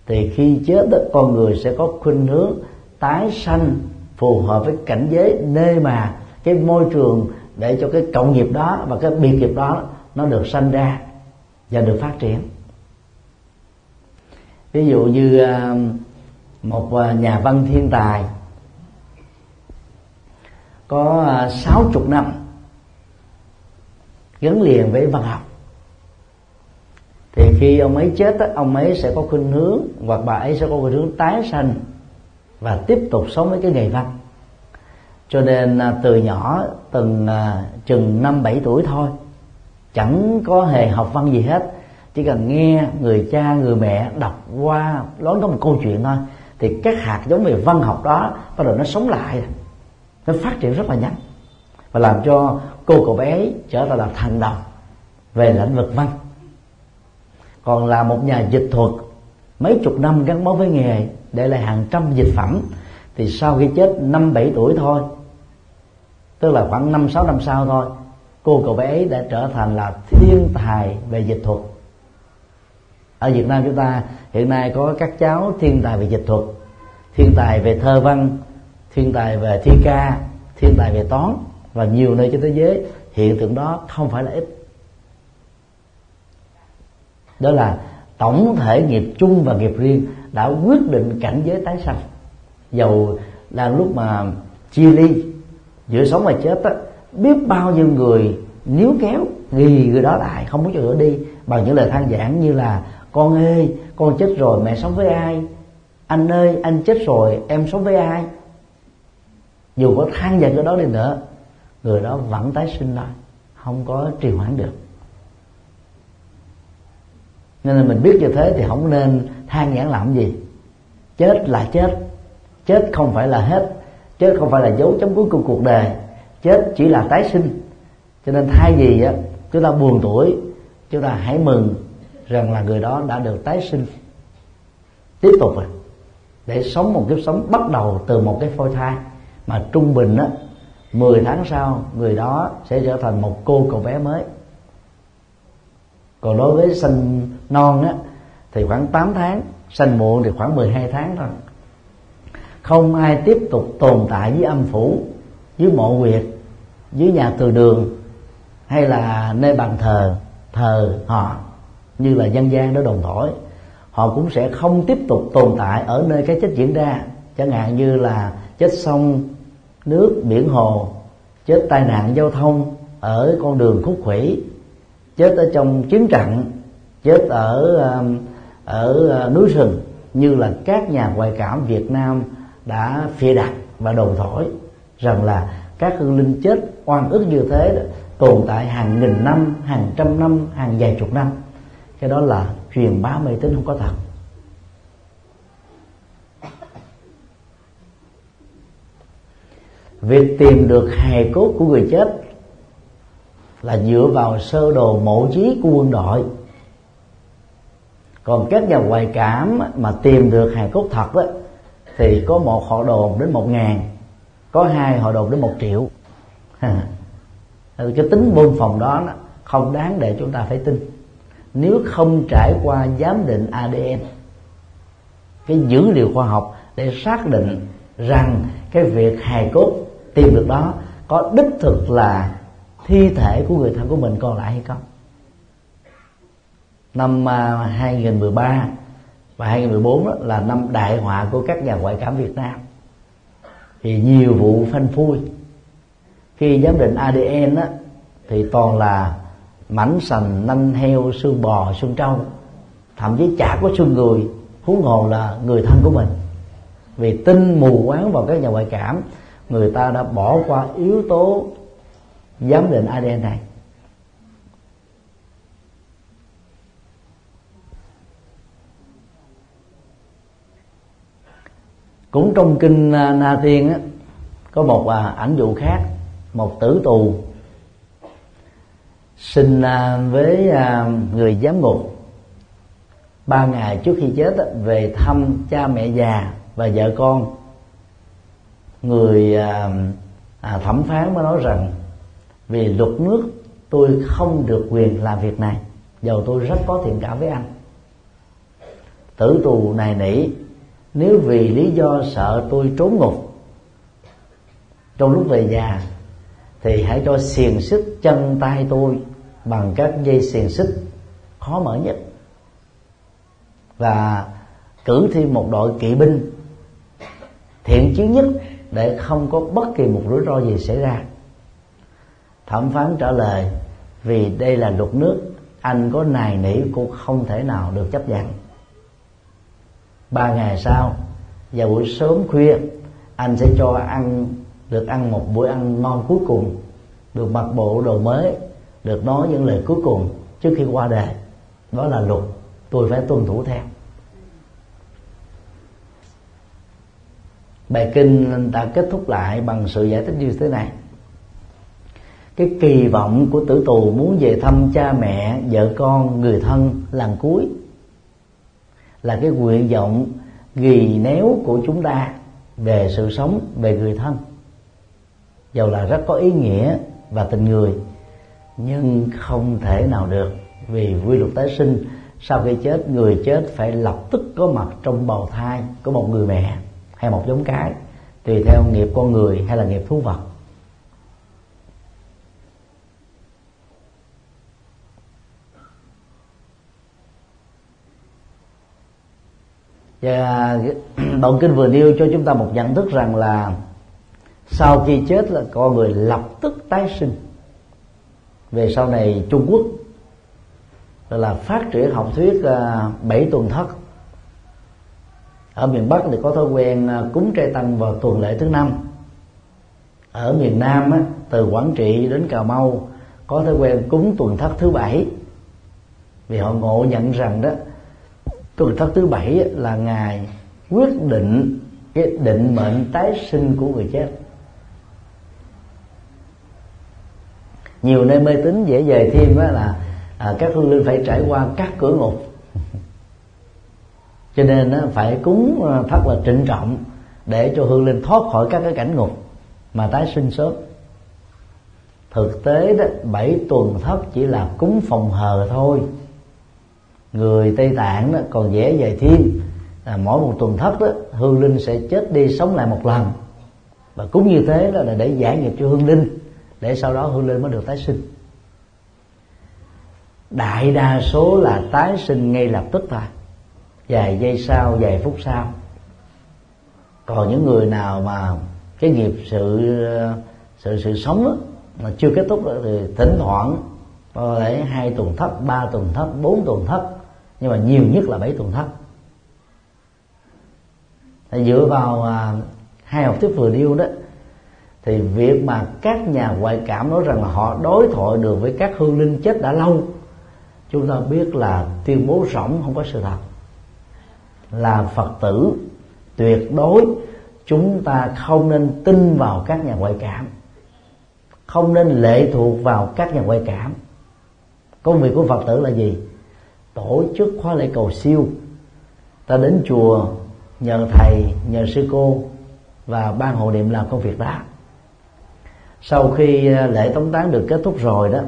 Thì khi chết đó, con người sẽ có khuynh hướng tái sanh phù hợp với cảnh giới nơi mà cái môi trường để cho cái cộng nghiệp đó và cái biệt nghiệp đó nó được sanh ra và được phát triển. Ví dụ như um, một à, nhà văn thiên tài có à, sáu chục năm gắn liền với văn học. Thì khi ông ấy chết ông ấy sẽ có khuynh hướng hoặc bà ấy sẽ có khuynh hướng tái sanh và tiếp tục sống với cái nghề văn. Cho nên à, từ nhỏ từng à, chừng năm bảy tuổi thôi chẳng có hề học văn gì hết. Chỉ cần nghe người cha, người mẹ đọc qua nói có một câu chuyện thôi, thì các hạt giống về văn học đó bắt đầu nó sống lại. Nó phát triển rất là nhanh. Và làm cho cô cậu bé ấy trở thành là thành đồng về lĩnh vực văn. Còn là một nhà dịch thuật, mấy chục năm gắn bó với nghề, để lại hàng trăm dịch phẩm, thì sau khi chết năm bảy tuổi thôi, tức là khoảng năm sáu năm sau thôi cô cậu bé ấy đã trở thành là thiên tài về dịch thuật. Ở Việt Nam chúng ta hiện nay có các cháu thiên tài về dịch thuật thiên tài về thơ văn thiên tài về thi ca thiên tài về toán và nhiều nơi trên thế giới hiện tượng đó không phải là ít. Đó là tổng thể nghiệp chung và nghiệp riêng đã quyết định cảnh giới tái sanh. Dầu đang lúc mà chia ly giữa sống và chết đó, biết bao nhiêu người níu kéo ghi người đó lại, không muốn cho nữa đi. Bằng những lời than giảng như là, con ơi, con chết rồi, mẹ sống với ai? Anh ơi, anh chết rồi, em sống với ai? Dù có than giận cái đó đi nữa, người đó vẫn tái sinh lại, không có trì hoãn được. Nên là mình biết như thế thì không nên than nhãn làm gì. Chết là chết chết không phải là hết, chết không phải là dấu chấm cuối của cuộc đời chết chỉ là tái sinh. Cho nên thay vì á, chúng ta buồn tuổi, chúng ta hãy mừng rằng là người đó đã được tái sinh. Tiếp tục rồi để sống một kiếp sống bắt đầu từ một cái phôi thai mà trung bình á 10 tháng sau người đó sẽ trở thành một cô cậu bé mới. Còn đối với sinh non á, thì khoảng 8 tháng sinh muộn thì khoảng 12 tháng thôi. Không ai tiếp tục tồn tại với âm phủ với mộ huyệt với nhà từ đường, hay là nơi bàn thờ thờ họ, như là dân gian đó đồn thổi, họ cũng sẽ không tiếp tục tồn tại ở nơi cái chết diễn ra. Chẳng hạn như là chết sông, nước, biển hồ, chết tai nạn giao thông ở con đường khúc khủy, chết ở trong chiến trận, chết ở um, ở uh, núi rừng, như là các nhà ngoại cảm Việt Nam đã phê đặt và đồn thổi rằng là các hương linh chết oan ức như thế tồn tại hàng nghìn năm hàng trăm năm hàng vài chục năm. Cái đó là truyền bá mê tín không có thật. Việc tìm được hài cốt của người chết là dựa vào sơ đồ mộ chí của quân đội. Còn các nhà ngoại cảm mà tìm được hài cốt thật đó, thì có một họ đồn đến một ngàn có hai họ đồn đến một triệu. Ừ, cái tính môn phòng đó không đáng để chúng ta phải tin. Nếu không trải qua giám định ADN cái dữ liệu khoa học để xác định rằng cái việc hài cốt tìm được đó có đích thực là thi thể của người thân của mình còn lại hay không? Năm à, 2013 và 2014 đó là năm đại họa của các nhà ngoại cảm Việt Nam thì nhiều vụ phanh phui. Khi giám định ADN á, thì toàn là mảnh sành nanh heo xương bò xương trâu thậm chí chả có xương người. Huống hồ là người thân của mình. Vì tin mù quáng vào các nhà ngoại cảm người ta đã bỏ qua yếu tố giám định ADN này. Cũng trong kinh à, Na Thiên á, có một à, ảnh dụ khác một tử tù sinh à, với à, người giám ngục ba ngày trước khi chết về thăm cha mẹ già và vợ con. Người à, à, thẩm phán mới nói rằng vì luật nước tôi không được quyền làm việc này dầu tôi rất có thiện cảm với anh. Tử tù này nỉ nếu vì lý do sợ tôi trốn ngục, trong lúc về nhà, thì hãy cho xiềng xích chân tay tôi bằng các dây xiềng xích khó mở nhất. Và cử thêm một đội kỵ binh thiện chiến nhất để không có bất kỳ một rủi ro gì xảy ra. Thẩm phán trả lời, vì đây là luật nước, anh có nài nỉ cũng không thể nào được chấp nhận ba ngày sau, vào buổi sớm khuya, anh sẽ cho ăn, được ăn một bữa ăn ngon cuối cùng, được mặc bộ đồ mới, được nói những lời cuối cùng trước khi qua đời đó là luật, tôi phải tuân thủ theo. Bài kinh đã kết thúc lại bằng sự giải thích như thế này. Cái kỳ vọng của tử tù muốn về thăm cha mẹ, vợ con, người thân lần cuối là cái nguyện vọng ghi néo của chúng ta về sự sống, về người thân. Dầu là rất có ý nghĩa và tình người, nhưng không thể nào được, vì quy luật tái sinh, sau khi chết, người chết phải lập tức có mặt trong bào thai của một người mẹ hay một giống cái, tùy theo nghiệp con người hay là nghiệp thú vật. Và đoạn kinh vừa nêu cho chúng ta một nhận thức rằng là sau khi chết là con người lập tức tái sinh. Về sau này Trung Quốc là phát triển học thuyết à, bảy tuần thất. Ở miền Bắc thì có thói quen à, cúng trai tăng vào tuần lễ thứ năm. Ở miền Nam á, từ Quảng Trị đến Cà Mau có thói quen cúng tuần thất thứ bảy. Vì họ ngộ nhận rằng đó tuần thất thứ bảy là ngày quyết định cái định mệnh tái sinh của người chết. Nhiều nơi mê tín dễ dời thêm đó là à, các hương linh phải trải qua các cửa ngục. Cho nên á, phải cúng à, thật là trịnh trọng để cho hương linh thoát khỏi các cái cảnh ngục mà tái sinh sớm. Thực tế đó bảy tuần thất chỉ là cúng phòng hờ thôi người tây tạng đó còn dễ dày thêm là mỗi một tuần thất đó hương linh sẽ chết đi sống lại một lần. Và cũng như thế đó là để giải nghiệp cho hương linh để sau đó hương linh mới được tái sinh. Đại đa số là tái sinh ngay lập tức thôi vài giây sau vài phút sau. Còn những người nào mà cái nghiệp sự sự sự sống đó, mà chưa kết thúc đó, thì thỉnh thoảng có thể hai tuần thất ba tuần thất bốn tuần thất nhưng mà nhiều nhất là bảy tuần thất thì dựa vào à, hai học thuyết vừa nêu đó thì việc mà các nhà ngoại cảm nói rằng là họ đối thoại được với các hương linh chết đã lâu chúng ta biết là tuyên bố rỗng không có sự thật. Là phật tử tuyệt đối chúng ta không nên tin vào các nhà ngoại cảm không nên lệ thuộc vào các nhà ngoại cảm. Công việc của phật tử là gì? Tổ chức khóa lễ cầu siêu. Ta đến chùa nhờ thầy, nhờ sư cô và ban hộ niệm làm công việc đó. Sau khi à, lễ tống tán được kết thúc rồi đó,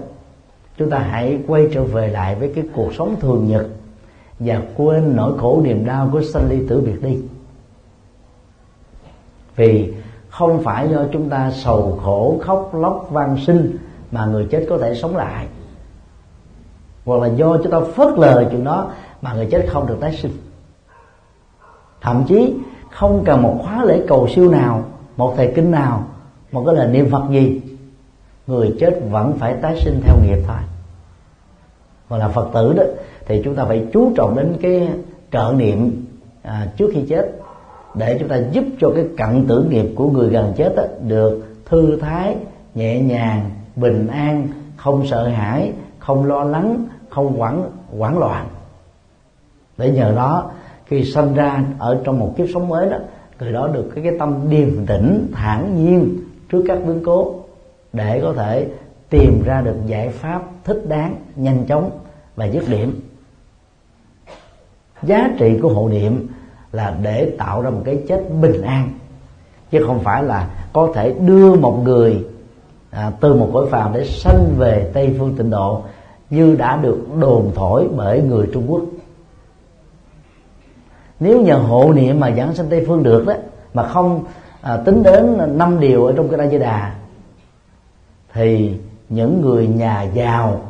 chúng ta hãy quay trở về lại với cái cuộc sống thường nhật và quên nỗi khổ niềm đau của sanh ly tử biệt đi. Vì không phải do chúng ta sầu khổ, khóc lóc van sinh mà người chết có thể sống lại hoặc là do chúng ta phớt lờ chuyện đó mà người chết không được tái sinh. Thậm chí không cần một khóa lễ cầu siêu nào một thầy kinh nào một cái lời niệm phật gì người chết vẫn phải tái sinh theo nghiệp thôi. Còn là phật tử đó thì chúng ta phải chú trọng đến cái trợ niệm à, trước khi chết để chúng ta giúp cho cái cận tử nghiệp của người gần chết đó, được thư thái nhẹ nhàng bình an không sợ hãi không lo lắng không quản quản loạn. Để nhờ đó khi sinh ra ở trong một kiếp sống mới đó người đó được cái, cái tâm điềm tĩnh thản nhiên trước các biến cố để có thể tìm ra được giải pháp thích đáng nhanh chóng và dứt điểm. Giá trị của hộ niệm là để tạo ra một cái chết bình an chứ không phải là có thể đưa một người à, từ một cõi phàm để sanh về tây phương tịnh độ như đã được đồn thổi bởi người trung quốc. Nếu nhờ hộ niệm mà giảng sanh tây phương được đó mà không à, tính đến năm điều ở trong cái đa Di Đà thì những người nhà giàu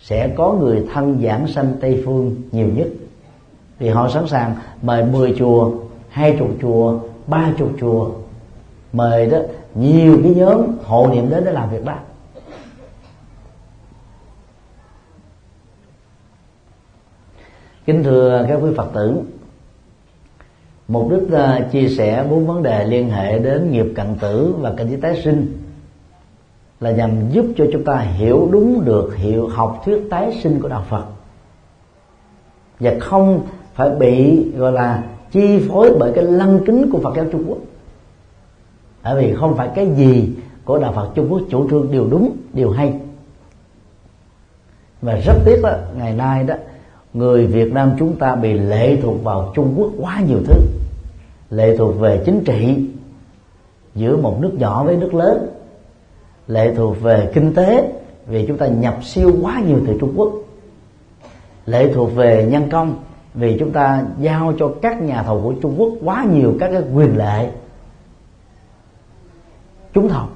sẽ có người thân giảng sanh tây phương nhiều nhất. Thì họ sẵn sàng mời 10 chùa hai chục chùa ba chục chùa mời đó nhiều cái nhóm hộ niệm đến để làm việc đó. Kính thưa các quý phật tử mục đích uh, chia sẻ bốn vấn đề liên hệ đến nghiệp cận tử và cảnh giới tái sinh là nhằm giúp cho chúng ta hiểu đúng được hiệu học thuyết tái sinh của đạo Phật. Và không phải bị gọi là chi phối bởi cái lăng kính của Phật giáo Trung Quốc. Bởi vì không phải cái gì của đạo Phật Trung Quốc chủ trương đều đúng đều hay. Và rất tiếc đó ngày nay đó người Việt Nam chúng ta bị lệ thuộc vào Trung Quốc quá nhiều thứ. Lệ thuộc về chính trị, giữa một nước nhỏ với nước lớn. Lệ thuộc về kinh tế, vì chúng ta nhập siêu quá nhiều từ Trung Quốc. Lệ thuộc về nhân công, vì chúng ta giao cho các nhà thầu của Trung Quốc quá nhiều các cái quyền lệ. Trúng thầu.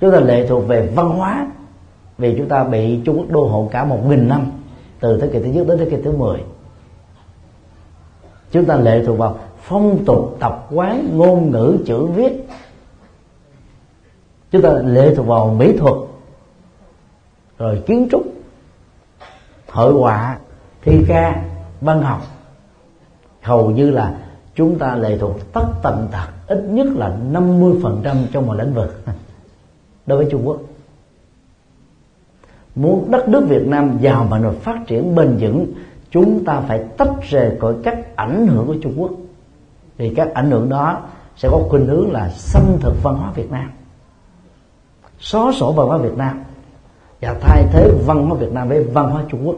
Chúng ta lệ thuộc về văn hóa, vì chúng ta bị Trung Quốc đô hộ cả một nghìn năm từ thế kỷ thứ nhất đến thế kỷ thứ 10 chúng ta lệ thuộc vào phong tục, tập quán, ngôn ngữ, chữ viết. Chúng ta lệ thuộc vào mỹ thuật, rồi kiến trúc, hội họa, thi ca, văn học. Hầu như là chúng ta lệ thuộc tất tần tật, ít nhất là 50% trong một lĩnh vực. Đối với Trung Quốc muốn đất nước Việt Nam giàu mạnh và phát triển bền vững, chúng ta phải tách rời khỏi các ảnh hưởng của Trung Quốc. Thì các ảnh hưởng đó sẽ có khuynh hướng là xâm thực văn hóa Việt Nam, xóa sổ văn hóa Việt Nam và thay thế văn hóa Việt Nam với văn hóa Trung Quốc.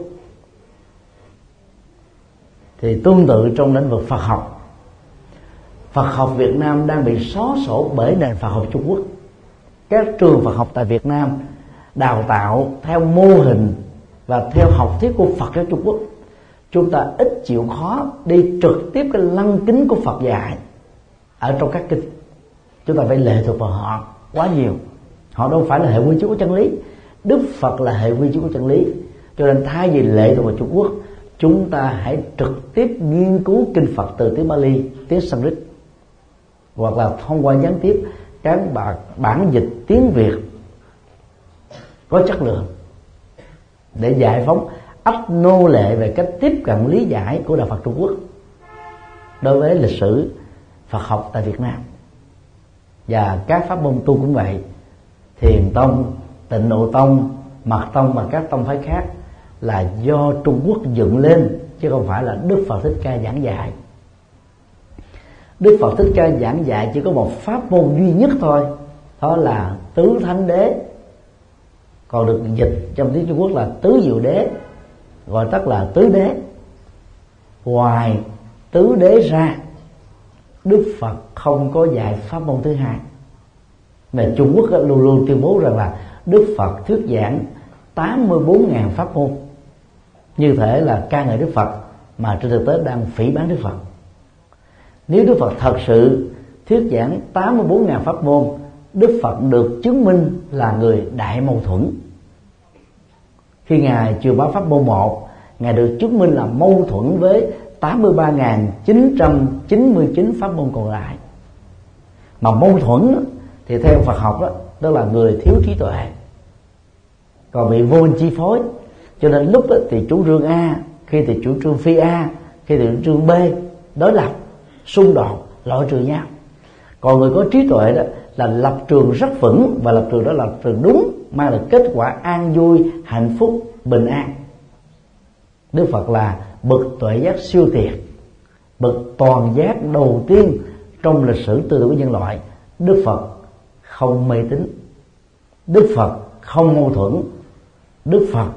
Thì tương tự trong lĩnh vực Phật học Phật học Việt Nam đang bị xóa sổ bởi nền Phật học Trung Quốc. Các trường Phật học tại Việt Nam đào tạo theo mô hình và theo học thuyết của Phật giáo Trung Quốc. Chúng ta ít chịu khó đi trực tiếp cái lăng kính của Phật dạy ở trong các kinh. Chúng ta phải lệ thuộc vào họ quá nhiều. Họ đâu phải là hệ quy chiếu của chân lý. Đức Phật là hệ quy chiếu của chân lý. Cho nên thay vì lệ thuộc vào Trung Quốc chúng ta hãy trực tiếp nghiên cứu kinh Phật từ tiếng Bali tiếng Sanskrit hoặc là thông qua gián tiếp các bản, bản dịch tiếng Việt có chất lượng. Để giải phóng, ấp nô lệ về cách tiếp cận lý giải của đạo Phật Trung Quốc đối với lịch sử Phật học tại Việt Nam. Và các pháp môn tu cũng vậy, thiền tông, tịnh độ tông, mật tông và các tông phái khác là do Trung Quốc dựng lên, chứ không phải là Đức Phật Thích Ca giảng dạy. Đức Phật Thích Ca giảng dạy chỉ có một pháp môn duy nhất thôi, đó là tứ thánh đế còn được dịch trong tiếng Trung Quốc là tứ diệu đế, gọi tắt là tứ đế. Ngoài tứ đế ra, Đức Phật không có dạy pháp môn thứ hai. Mà Trung Quốc luôn luôn tuyên bố rằng là Đức Phật thuyết giảng 84.000 pháp môn. Như thể là ca ngợi Đức Phật, mà trên thực tế đang phỉ bán Đức Phật. Nếu Đức Phật thật sự thuyết giảng 84.000 pháp môn, Đức Phật được chứng minh là người đại mâu thuẫn khi ngài chưa báo pháp môn một ngài được chứng minh là mâu thuẫn với 83.999 pháp môn còn lại. Mà mâu thuẫn thì theo Phật học đó, đó là người thiếu trí tuệ còn bị vô minh chi phối. Cho nên lúc đó thì chủ trương A khi thì chủ trương phi A khi thì chủ trương B đối lập xung đột loại trừ nhau còn người có trí tuệ đó là lập trường rất vững, và lập trường đó là lập trường đúng, mang lại kết quả an vui, hạnh phúc, bình an. Đức phật là bậc tuệ giác siêu thiệt, bậc toàn giác đầu tiên trong lịch sử tư tưởng của nhân loại. Đức phật không mê tín, đức phật không mâu thuẫn, đức phật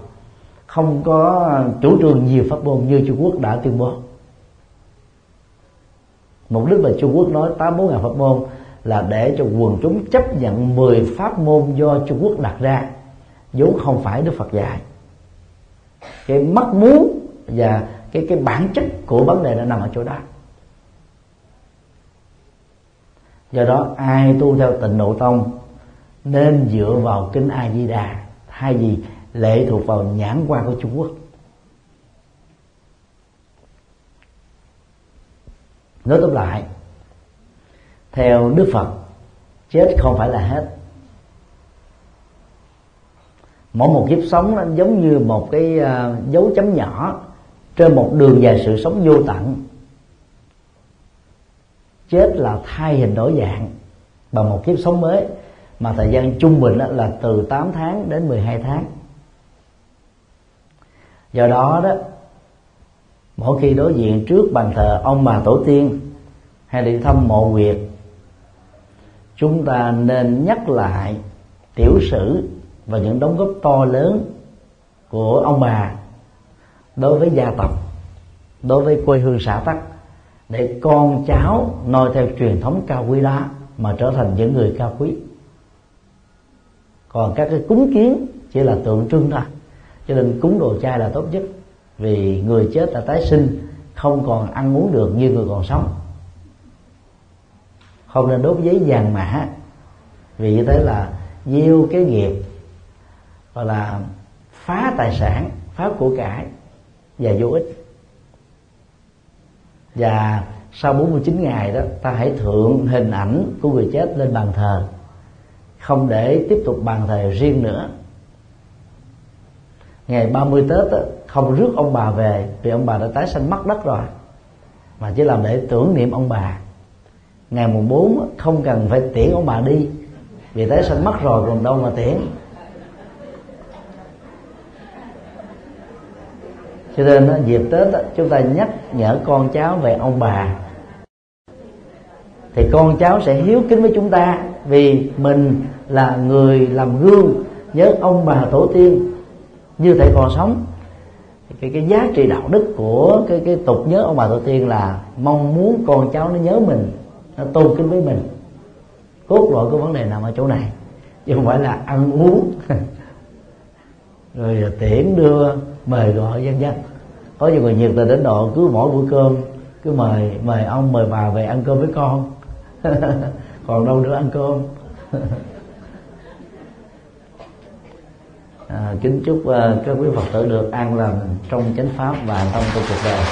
không có chủ trương nhiều pháp môn như trung quốc đã tuyên bố mục đích mà trung quốc nói tám bốn ngàn pháp môn là để cho quần chúng chấp nhận 10 pháp môn do Trung Quốc đặt ra. Vốn không phải Đức Phật dạy. Cái mất muốn và cái cái bản chất của vấn đề đã nằm ở chỗ đó. Do đó, ai tu theo tịnh độ tông nên dựa vào kinh a di đà thay vì lệ thuộc vào nhãn quan của trung quốc. Nói tóm lại theo đức phật chết không phải là hết. Mỗi một kiếp sống nó giống như một cái uh, dấu chấm nhỏ trên một đường dài sự sống vô tận. Chết là thay hình đổi dạng bằng một kiếp sống mới mà thời gian trung bình là từ 8 tháng đến 12 tháng. Do đó đó mỗi khi đối diện trước bàn thờ ông bà tổ tiên hay đi thăm mộ huyệt chúng ta nên nhắc lại tiểu sử và những đóng góp to lớn của ông bà đối với gia tộc, đối với quê hương xã tắc, để con cháu noi theo truyền thống cao quý đó mà trở thành những người cao quý. Còn các cái cúng kiến chỉ là tượng trưng thôi, cho nên cúng đồ chay là tốt nhất vì người chết đã tái sinh không còn ăn uống được như người còn sống. Không nên đốt giấy vàng mã. Vì như thế là gieo cái nghiệp gọi là phá tài sản phá của cải và vô ích. Và sau 49 ngày đó ta hãy thượng hình ảnh của người chết lên bàn thờ. Không để tiếp tục bàn thờ riêng nữa. Ngày 30 Tết đó, không rước ông bà về vì ông bà đã tái sanh mất đất rồi, mà chỉ làm để tưởng niệm ông bà. Ngày mùng 4 không cần phải tiễn ông bà đi, vì tái sanh mất rồi còn đâu mà tiễn. Cho nên dịp tết chúng ta nhắc nhở con cháu về ông bà. Thì con cháu sẽ hiếu kính với chúng ta, vì mình là người làm gương nhớ ông bà tổ tiên như thầy còn sống cái cái giá trị đạo đức của cái cái tục nhớ ông bà tổ tiên là mong muốn con cháu nó nhớ mình, nó tôn kính với mình. Cốt lõi của vấn đề nằm ở chỗ này. Chứ không phải là ăn uống. Rồi tiễn đưa mời gọi dân dân. Có nhiều người nhiệt tình đến độ cứ mỗi bữa cơm, cứ mời mời ông, mời bà về ăn cơm với con. Còn đâu nữa ăn cơm. à, kính chúc uh, các quý phật tử được an lành trong chánh pháp và tâm trong cuộc đời.